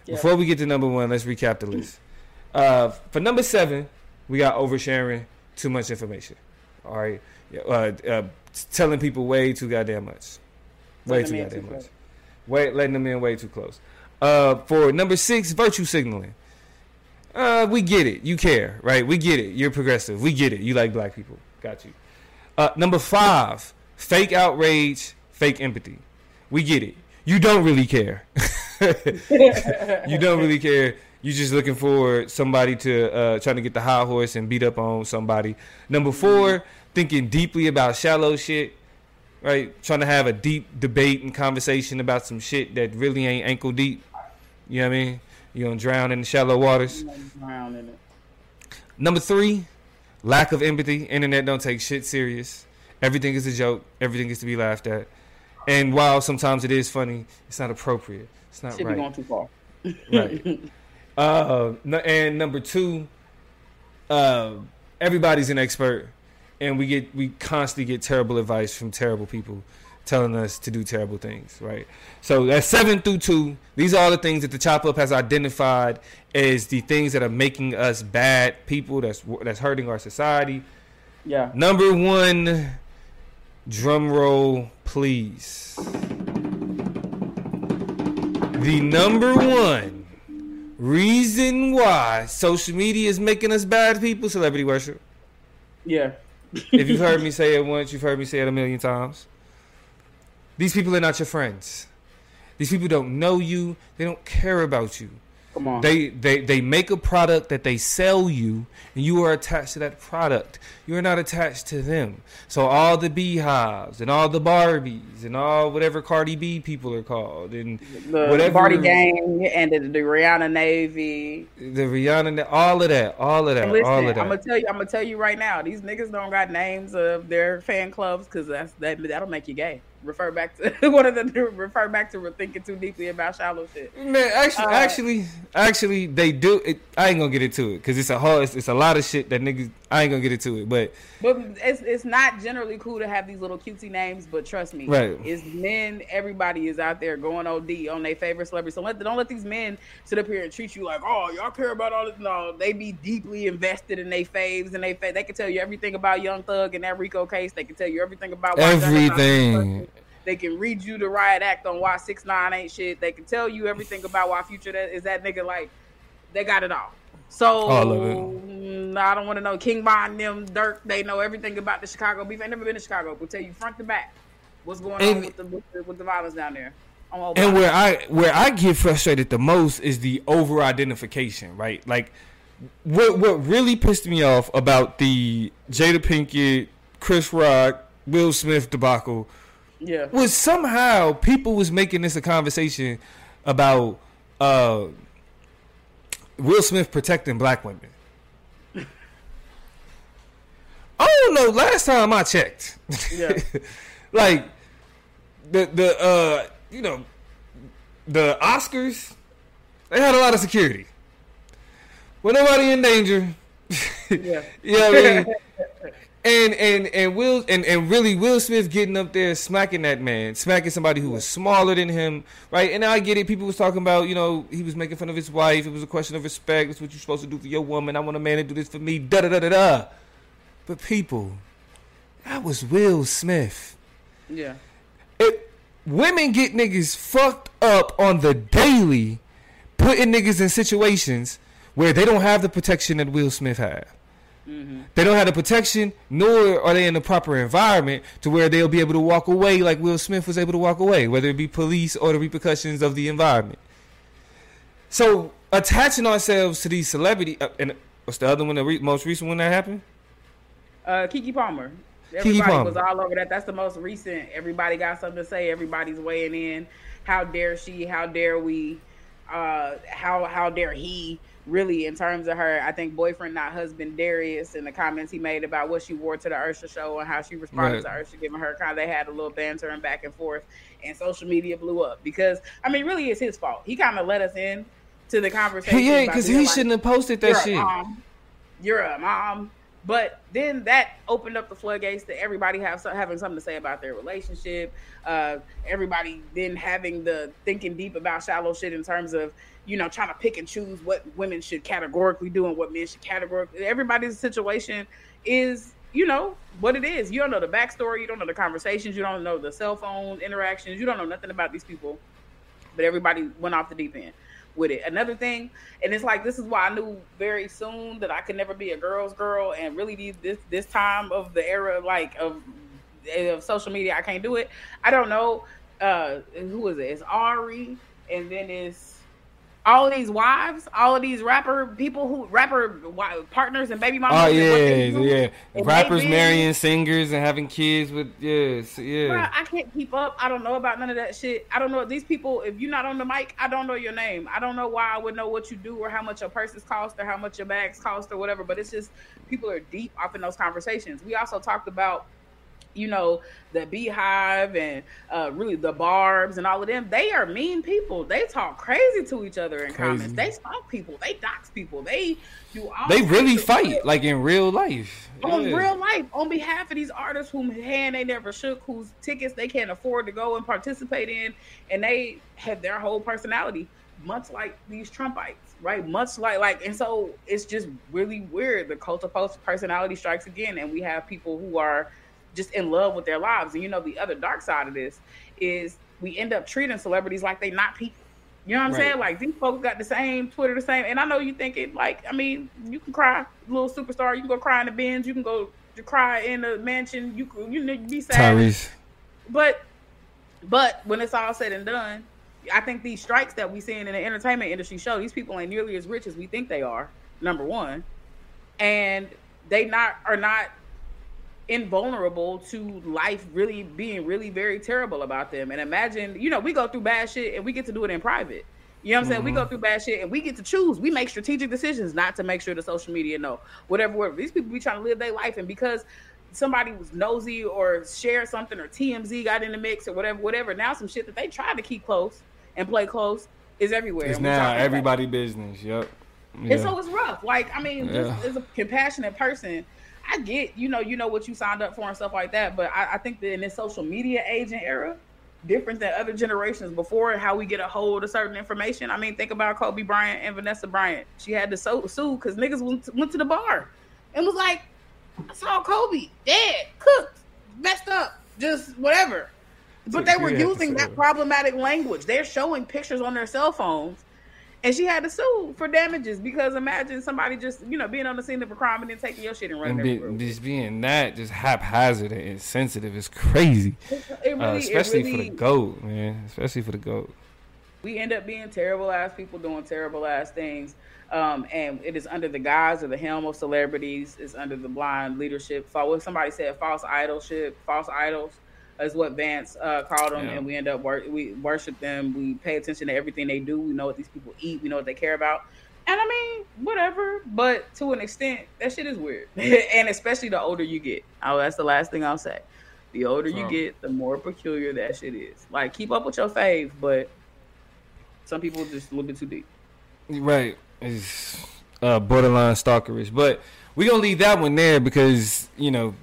Yeah. Before we get to number one, let's recap the list. Uh, for number seven, we got oversharing, too much information. All right, uh, uh, telling people way too goddamn much, way too goddamn too much, close. way letting them in way too close. Uh, for number six, virtue signaling. Uh, we get it. You care, right? We get it. You're progressive. We get it. You like black people. Got you. Uh, number five, fake outrage, fake empathy. We get it. You don't really care. [LAUGHS] you don't really care. You're just looking for somebody to uh, trying to get the high horse and beat up on somebody. Number four, thinking deeply about shallow shit, right? Trying to have a deep debate and conversation about some shit that really ain't ankle deep. You know what I mean? You don't drown in the shallow waters. Drown in it. Number three, lack of empathy. Internet don't take shit serious. Everything is a joke. Everything is to be laughed at. And while sometimes it is funny, it's not appropriate. It's not Should be right. going too far. right. Uh, and number two, uh, everybody's an expert, and we get we constantly get terrible advice from terrible people telling us to do terrible things. Right. So that's seven through two. These are all the things that the Chop Up has identified as the things that are making us bad people. That's that's hurting our society. Yeah. Number one, drum roll, please. The number one reason why social media is making us bad people, celebrity worship. Yeah. If you've heard me say it once, you've heard me say it a million times. These people are not your friends. These people don't know you. They don't care about you. Come on. They, they they make a product that they sell you, and you are attached to that product. You are not attached to them. So all the beehives and all the Barbies and all whatever Cardi B people are called and the whatever Bardi Gang and the, the Rihanna Navy. the Rihanna, all of that, all of that, listen, all I'm gonna tell you, I'm gonna tell you right now, these niggas don't got names of their fan clubs because that's that that'll make you gay. Refer back to [LAUGHS] one of the refer back to thinking too deeply about shallow shit. Man, actually, Uh, actually, actually, they do. It, I ain't gonna get into it because it's a whole. It's, it's a lot of shit that niggas. I ain't gonna get into it, but But it's it's not generally cool to have these little cutesy names. But trust me, Right. It's men. Everybody is out there going OD on their favorite celebrity. So let don't let these men sit up here and treat you like, oh, y'all care about all this. No, they be deeply invested in their faves and they fa- they can tell you everything about Young Thug and that RICO case. They can tell you everything about why Gunna Thompson- everything. They can read you the riot act on why six nine ain't shit. They can tell you everything about why Future that is that nigga like they got it all. So it. mm, I don't want to know King Von them Durk. They know everything about the Chicago beef. I never been to Chicago. We'll tell you front to back what's going on with the, with the with the violence down there. And where I where I get frustrated the most is the over identification, right? Like what what really pissed me off about the Jada Pinkett, Chris Rock, Will Smith debacle yeah, was somehow people was making this a conversation about uh Will Smith protecting black women. I don't know. Last time I checked, Yeah. [LAUGHS] like the the uh you know the Oscars, they had a lot of security. When nobody in danger, [LAUGHS] yeah. you know I mean? [LAUGHS] And and and Will and, and really Will Smith getting up there smacking that man, smacking somebody who was smaller than him, right? And I get it. People was talking about, you know, he was making fun of his wife. It was a question of respect. That's what you're supposed to do for your woman. I want a man to do this for me. Da da da da da. But people, that was Will Smith. yeah. It, women get niggas fucked up on the daily, putting niggas in situations where they don't have the protection that Will Smith had. They don't have the protection, nor are they in the proper environment to where they'll be able to walk away like Will Smith was able to walk away, whether it be police or the repercussions of the environment. So attaching ourselves to these celebrity, uh, and what's the other one, the re- most recent one that happened? Uh, Keke Palmer. Keke Everybody Palmer. was all over that. That's the most recent. Everybody got something to say. Everybody's weighing in. How dare she? How dare we? Uh, how how dare he? Really, in terms of her, I think boyfriend, not husband, Darius, and the comments he made about what she wore to the Usher show and how she responded Right. to Usher, giving her kind. Of, they had a little banter and back and forth, and social media blew up because I mean, really, it's his fault. He kind of let us in to the conversation. Yeah, because he like, shouldn't have posted that shit. Mom. You're a mom. But then that opened up the floodgates to everybody have having something to say about their relationship. Uh, everybody then having the thinking deep about shallow shit in terms of you know trying to pick and choose what women should categorically do and what men should categorically. Everybody's situation is you know what it is. You don't know the backstory. You don't know the conversations. You don't know the cell phone interactions. You don't know nothing about these people. But everybody went off the deep end with it. Another thing, and it's like this is why I knew very soon that I could never be a girl's girl, and really this this time of the era like of of social media, I can't do it. I don't know uh who is it? It's Ari, and then it's all of these wives, all of these rapper people who rapper partners and baby mamas. Oh yeah, yeah. and Rappers marrying singers and having kids with yes, Bruh, yeah. I can't keep up. I don't know about none of that shit. I don't know these people. If you're not on the mic, I don't know your name. I don't know why I would know what you do or how much your purses cost or how much your bags cost or whatever. But it's just people are deep off in those conversations. We also talked about, you know, the beehive and uh, really the barbs and all of them. They are mean people. They talk crazy to each other in Crazy. comments. They stalk people. They dox people. They do all. They really fight like in real life. on Yeah. real life on behalf of these artists whom hand they never shook whose tickets they can't afford to go and participate in and they have their whole personality much like these trumpites right much like like and so it's just really weird the cult of post personality strikes again and we have people who are just in love with their lives and you know the other dark side of this is we end up treating celebrities like they not people you know what I'm Right. saying? Like these folks got the same Twitter, the same. And I know you think it like, I mean, you can cry, little superstar. You can go cry in the bins. You can go to cry in the mansion. You can, you know, be sad. Tyrese. But, but when it's all said and done, I think these strikes that we seeing in the entertainment industry show these people ain't nearly as rich as we think they are. Number one, and they not are not invulnerable to life really being really very terrible about them. And imagine, you know, we go through bad shit and we get to do it in private. You know what I'm saying? We go mm-hmm. through bad shit and we get to choose. We make strategic decisions not to make sure the social media know. Whatever, whatever. These people be trying to live their life and because somebody was nosy or shared something or TMZ got in the mix or whatever, whatever. Now some shit that they tried to keep close and play close is everywhere. It's now talking about it. everybody business. Yep. And so it's rough. Like, I mean, Yeah. just as a compassionate person, I get, you know, you know what you signed up for and stuff like that. But I, I think that in this social media age and era, different than other generations before, how we get a hold of certain information. I mean, think about Kobe Bryant and Vanessa Bryant. She had to so- sue because niggas went to, went to the bar and was like, I saw Kobe dead, cooked, messed up, just whatever. But they were using that problematic language. They're showing pictures on their cell phones and she had to sue for damages because imagine somebody just you know being on the scene of a crime and then taking your shit and running and be, just being that just haphazard and insensitive is crazy. It really, Uh, especially for the goat, man. Especially for the goat. we end up being terrible ass people doing terrible ass things. Um, and it is under the guise of the helm of celebrities. It's under the blind leadership. So what somebody said, false idolship, false idols is what Vance uh, called them. Yeah. And we end up wor- we worship them. We pay attention to everything they do. We know what these people eat. We know what they care about. And I mean, whatever. But to an extent, that shit is weird. [LAUGHS] and especially the older you get. Oh, that's the last thing I'll say. The older you Oh. get, the more peculiar that shit is. Like, keep up with your fave, but some people just a little bit too deep. Right. It's uh, borderline stalkerish. But we're going to leave that one there because, you know,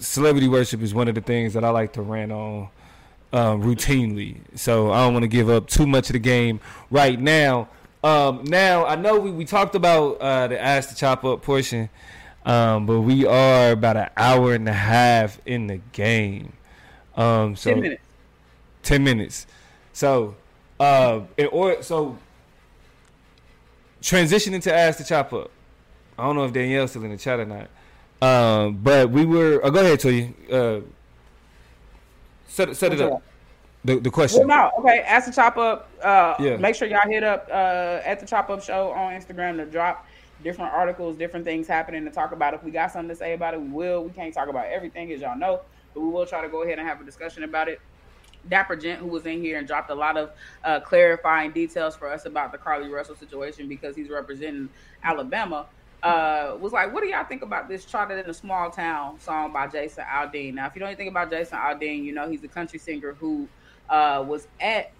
celebrity worship is one of the things that I like to rant on um, routinely. So I don't want to give up too much of the game right now. Um, now, I know we, we talked about uh, the ass to chop up portion, um, but we are about an hour and a half in the game. Um, so Ten minutes. 10 minutes. So, uh, in order, so transitioning to ask the chop up. I don't know if Danielle's still in the chat or not. Um, but we were. Oh, go ahead, Toy. Uh, set set it up. The the Well, question. no, okay. Ask the chop up. Uh, Yeah. Make sure y'all hit up uh, at the chop up show on Instagram to drop different articles, different things happening to talk about. If we got something to say about it, we will. We can't talk about everything, as y'all know, but we will try to go ahead and have a discussion about it. Dapper Gent, who was in here and dropped a lot of uh, clarifying details for us about the Carlee Russell situation because he's representing Alabama, uh, was like, "What do y'all think about this Try That in a Small Town song by Jason Aldean?" Now, if you know anything about Jason Aldean, you know he's a country singer who uh, was at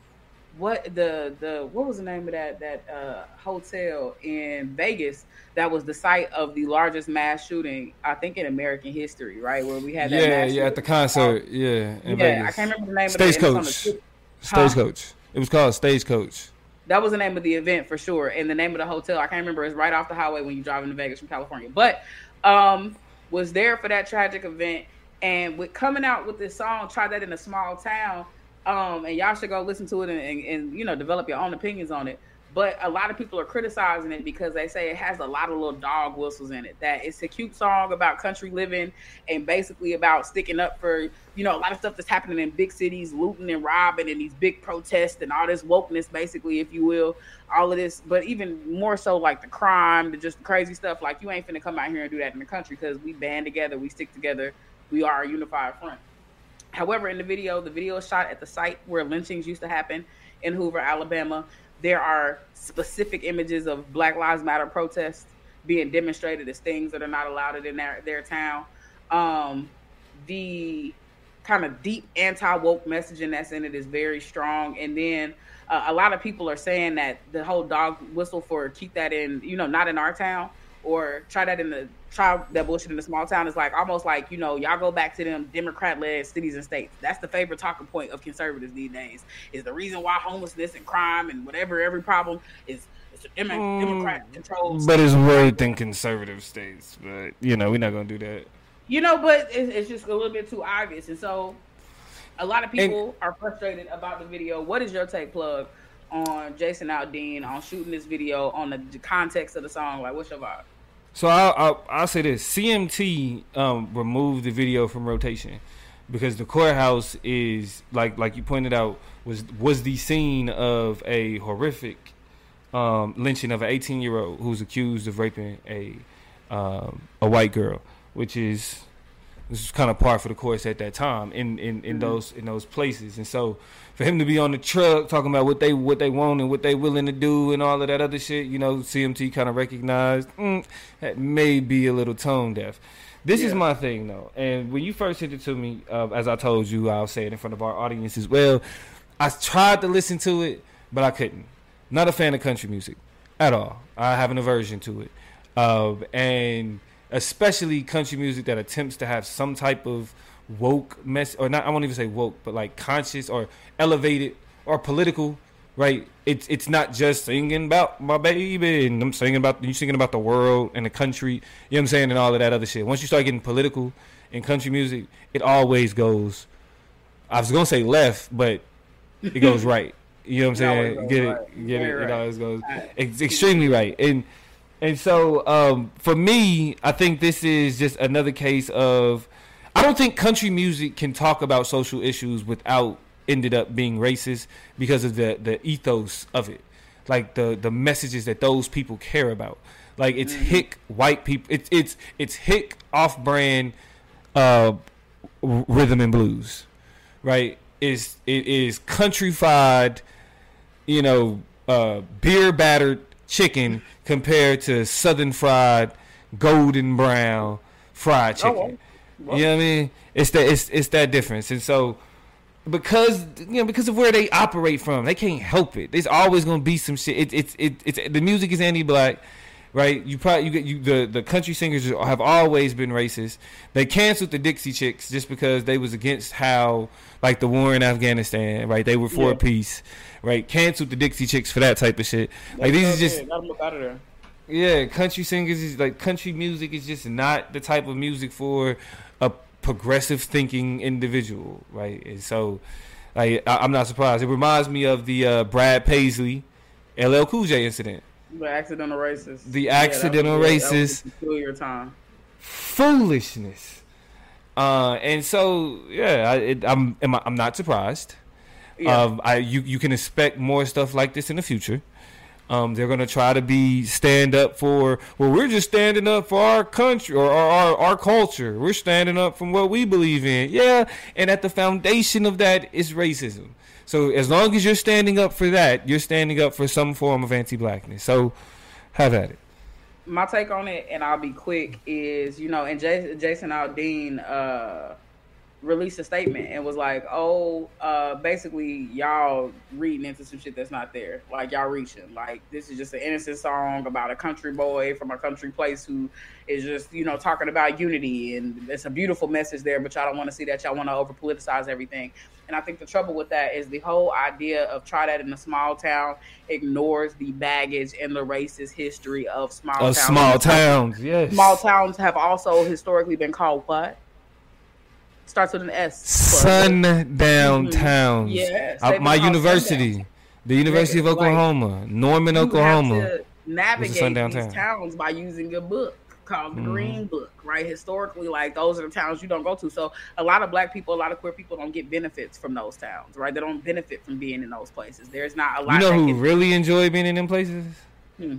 what the the what was the name of that that uh, hotel in Vegas that was the site of the largest mass shooting I think in American history, right? Where we had that Yeah, yeah, at the concert. Yeah, in Yeah, Vegas. I can't remember the name of the and it's on the Stagecoach. Huh? Stagecoach. It was called Stagecoach. That was the name of the event for sure, and the name of the hotel I can't remember. It's right off the highway when you drive into Vegas from California. But um, was there for that tragic event, and with coming out with this song, try that in a small town. Um, and y'all should go listen to it and, and, and you know develop your own opinions on it. But a lot of people are criticizing it because they say it has a lot of little dog whistles in it. That it's a cute song about country living and basically about sticking up for, you know, a lot of stuff that's happening in big cities, looting and robbing and these big protests and all this wokeness, basically, if you will, all of this. But even more so, like the crime, the just crazy stuff. Like you ain't finna come out here and do that in the country because we band together, we stick together, we are a unified front. However, in the video, the video is shot at the site where lynchings used to happen in Hoover, Alabama. There are specific images of Black Lives Matter protests being demonstrated as things that are not allowed in their, their town. Um, the kind of deep anti woke messaging that's in it is very strong. And then uh, a lot of people are saying that the whole dog whistle for keep that in, you know, not in our town or try that in the try that bullshit in the small town is like almost like you know y'all go back to them democrat led cities and states that's the favorite talking point of conservatives these days is the reason why homelessness and crime and whatever every problem is it's a Demo- Mm, democrat controlled But it's worse than conservative states. But you know, we're not gonna do that. you know but it's, it's just a little bit too obvious and so a lot of people are frustrated about the video what is your take plug on jason aldean on shooting this video on the, context of the song like what's your vibe? So I'll, I'll, I'll say this: CMT um, removed the video from rotation because the courthouse is like like you pointed out was was the scene of a horrific um, lynching of an 18 year old who's accused of raping a um, a white girl, which is this is kind of par for the course at that time in in, in those in those places, and so for him to be on the truck talking about what they what they want and what they willing to do and all of that other shit, you know, CMT kind of recognized mm, that may be a little tone deaf. This is my thing though, and when you first sent it to me, uh, as I told you, I'll say it in front of our audience as well. I tried to listen to it, but I couldn't. Not a fan of country music at all. I have an aversion to it, uh, and especially country music that attempts to have some type of woke mess, or not. I won't even say woke, but like conscious or elevated or political. Right? It's it's not just singing about my baby and I'm singing about you singing about the world and the country. You know what I'm saying, and all of that other shit. Once you start getting political in country music, it always goes. I was gonna say left, but it [LAUGHS] goes right. You know what I'm saying? Get right. it? Get Very it? It always goes. It's extremely right. And and so um, for me, I think this is just another case of. I don't think country music can talk about social issues without ended up being racist because of the the ethos of it, like the the messages that those people care about. Like it's hick white people. It's it's it's hick off brand uh, rhythm and blues, right? Is it is countrified, you know, uh, beer battered chicken compared to southern fried, golden brown fried Oh, chicken. Well. You know what I mean? It's that it's it's that difference, and so because you know because of where they operate from, they can't help it. There's always gonna be some shit. It, it's it, it's the music is anti-black, right? You probably you get you the the country singers have always been racist. They canceled the Dixie Chicks just because they was against how like the war in Afghanistan, right? They were for Yeah. peace, right? Canceled the Dixie Chicks for that type of shit. Like these is just got them out of there yeah, country singers is like country music is just not the type of music for progressive thinking individual, right? And so, like, I, I'm not surprised. It reminds me of the uh, Brad Paisley, LL Cool J incident. The accidental racist. The Yeah, accidental yeah, that was racist. a peculiar time. Foolishness. Uh, and so, yeah, I, it, I'm am I- I'm not surprised. Yeah. Um, I you you can expect more stuff like this in the future. Um, they're gonna try to be stand up for. Well, we're just standing up for our country or our, our our culture. We're standing up from what we believe in. Yeah, and at the foundation of that is racism. So as long as you're standing up for that, you're standing up for some form of anti-blackness. So have at it. my take on it, and I'll be quick, is you know, and Jason, Jason Aldean uh, released a statement and was like, "Oh, uh, basically, y'all reading into some shit that's not there. Like y'all reaching. Like this is just an innocent song about a country boy from a country place who is just you know talking about unity, and it's a beautiful message there. But y'all don't want to see that. Y'all want to over politicize everything." And I think the trouble with that is the whole idea of try that in a small town ignores the baggage and the racist history of small Of towns. small towns, yes. Small towns have also historically been called what? Starts with an S. sundown Mhm. towns. Yes, Uh, my university, The University of Like, Oklahoma, Norman, you Oklahoma. navigate sundown these town. towns by using a book called the Mhm. Green Book, right? Historically, like those are the towns you don't go to. So a lot of black people, a lot of queer people don't get benefits from those towns, right? They don't benefit from being in those places. There's not a lot. You know who can- really enjoy being in them places? Hmm.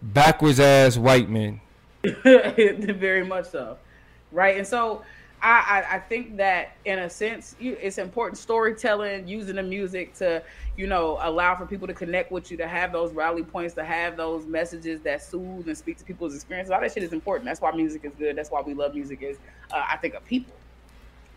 Backwards ass white men. [LAUGHS] very much so right and so I, I i think that in a sense you, it's important storytelling using the music to you know allow for people to connect with you to have those rally points to have those messages that soothe and speak to people's experiences all that shit is important. That's why music is good. That's why we love music is uh, i think of people.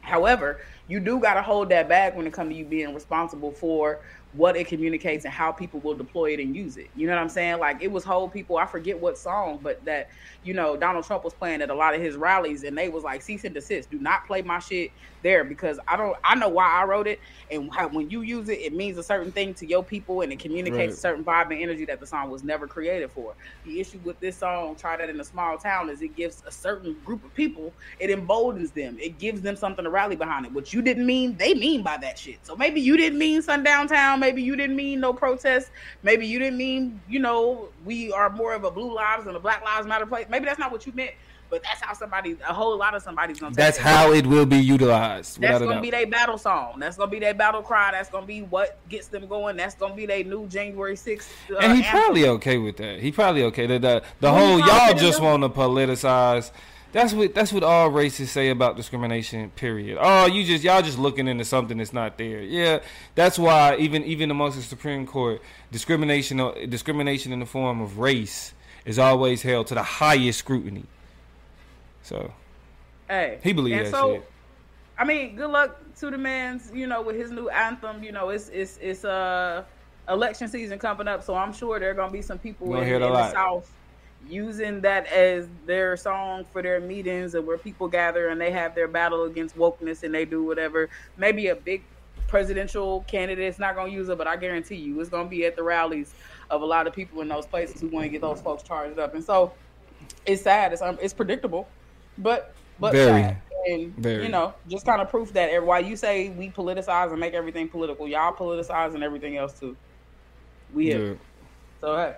However, you do got to hold that back when it comes to you being responsible for what it communicates and how people will deploy it and use it. You know what I'm saying? Like it was whole people, I forget what song, but that, you know, Donald Trump was playing at a lot of his rallies and they was like, cease and desist. Do not play my shit there because I don't, I know why I wrote it. And how, when you use it, it means a certain thing to your people and it communicates Right. a certain vibe and energy that the song was never created for. The issue with this song, Try That in a Small Town, is it gives a certain group of people, it emboldens them. It gives them something to rally behind it. What you didn't mean, they mean by that shit. So maybe you didn't mean sundown town. Maybe you didn't mean no protest. Maybe you didn't mean, you know, we are more of a blue lives and a black lives matter place. Maybe that's not what you meant. But that's how somebody, a whole lot of somebody's gonna. That's it. how it will be utilized. That's gonna be their battle song. That's gonna be their battle cry. That's gonna be what gets them going. That's gonna be their new January sixth. Uh, and he anthem. probably okay with that. He probably okay. The the, the whole y'all just want to politicize. That's what that's what all racists say about discrimination. Period. Oh, you just y'all just looking into something that's not there. Yeah, that's why even even amongst the Supreme Court, discrimination discrimination in the form of race is always held to the highest scrutiny. So Hey, he believe and that so, shit. I mean, good luck to the man's. You know, with his new anthem. You know, it's it's it's uh election season coming up, so I'm sure there are gonna be some people in, in the. South using that as their song for their meetings and where people gather and they have their battle against wokeness and they do whatever. Maybe a big presidential candidate's not gonna use it, but I guarantee you, it's gonna be at the rallies of a lot of people in those places who want to get those folks charged up. And so, it's sad. It's um, it's predictable, but but Very. sad. And Very. you know, just kind of proof that why you say we politicize and make everything political, y'all politicize and everything else too. We. Yeah. So hey,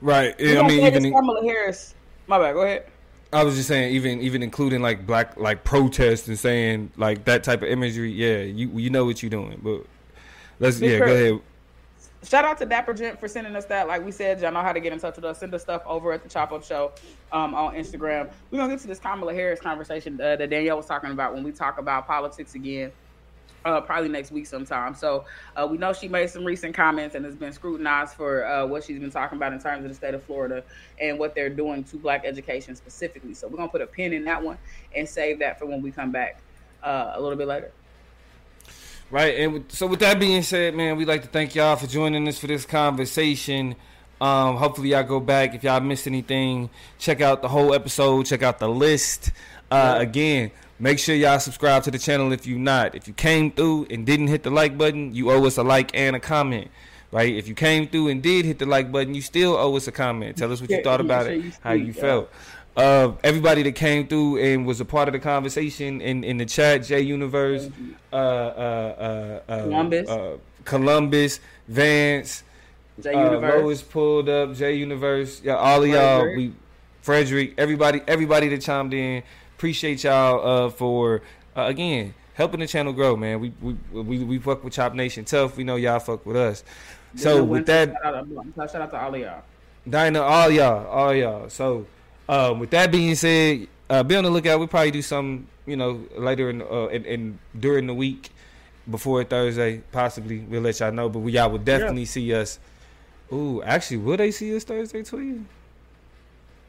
Right. Yeah, I mean, even Kamala Harris. My bad. Go ahead. I was just saying, even even including like black like protests and saying like that type of imagery. Yeah, you you know what you're doing, but let's Big yeah go ahead. Shout out to Dapper Gent for sending us that. Like we said, y'all know how to get in touch with us. Send us stuff over at the Chop Up Show um, on Instagram. We're gonna get to this Kamala Harris conversation uh, that Danielle was talking about when we talk about politics again. Uh, probably next week sometime. So uh, we know she made some recent comments and has been scrutinized for uh, what she's been talking about in terms of the state of Florida and what they're doing to black education specifically. So we're gonna put a pin in that one and save that for when we come back uh, a little bit later. Right, and so with that being said, man, we'd like to thank y'all for joining us for this conversation. Um, hopefully, y'all go back if y'all missed anything. Check out the whole episode. Check out the list. Uh. Again, make sure y'all subscribe to the channel if you're not. If you came through and didn't hit the like button, you owe us a like and a comment. Right? If you came through and did hit the like button, you still owe us a comment. Tell us what you thought about it, how you felt. Uh, everybody that came through and was a part of the conversation in, in the chat, J Universe, uh, uh, uh, uh, Columbus. uh, Columbus, Vance, J Universe. Lois pulled up, J Universe, yeah, all of y'all, Frederick. we, Frederick, everybody, everybody that chimed in, appreciate y'all uh, for uh, again helping the channel grow, man. We we we, we fuck with Chop Nation tough. We know y'all fuck with us. So with that, shout out, shout out to all of y'all. Dinah, all y'all, all y'all. So, um, with that being said, uh, be on the lookout. We'll probably do some, you know, later in, uh, in, in during the week before Thursday, possibly. We'll let y'all know, but we y'all will definitely see us. Ooh, actually, will they see us Thursday too?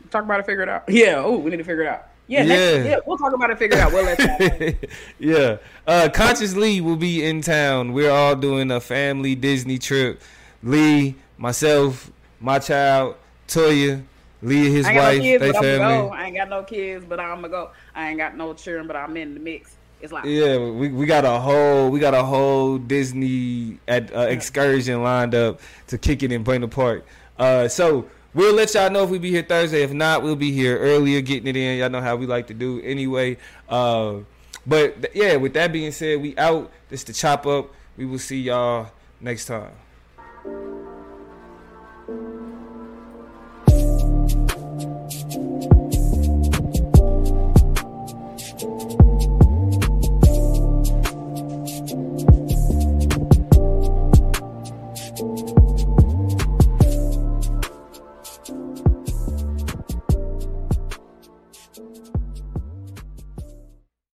Talk about it, figure it out. Yeah. Oh, we need to figure it out. Yeah. Next, Yeah. yeah. We'll talk about it, figure it out. We'll let y'all [LAUGHS] yeah. Uh, Conscious Lee will be in town. We're all doing a family Disney trip. Lee, myself, my child, Toya, Lee and his wife, no kids, they family. go. I ain't got no kids, but I'm gonna go. I ain't got no children, but I'm in the mix. It's like Yeah, we we got a whole we got a whole Disney at, uh, excursion lined up to kick it in Buena Park. Uh, so we'll let y'all know if we be here Thursday. If not, we'll be here earlier getting it in. Y'all know how we like to do anyway. Uh, but th- yeah, with that being said, we out. This the chop up. We will see y'all next time.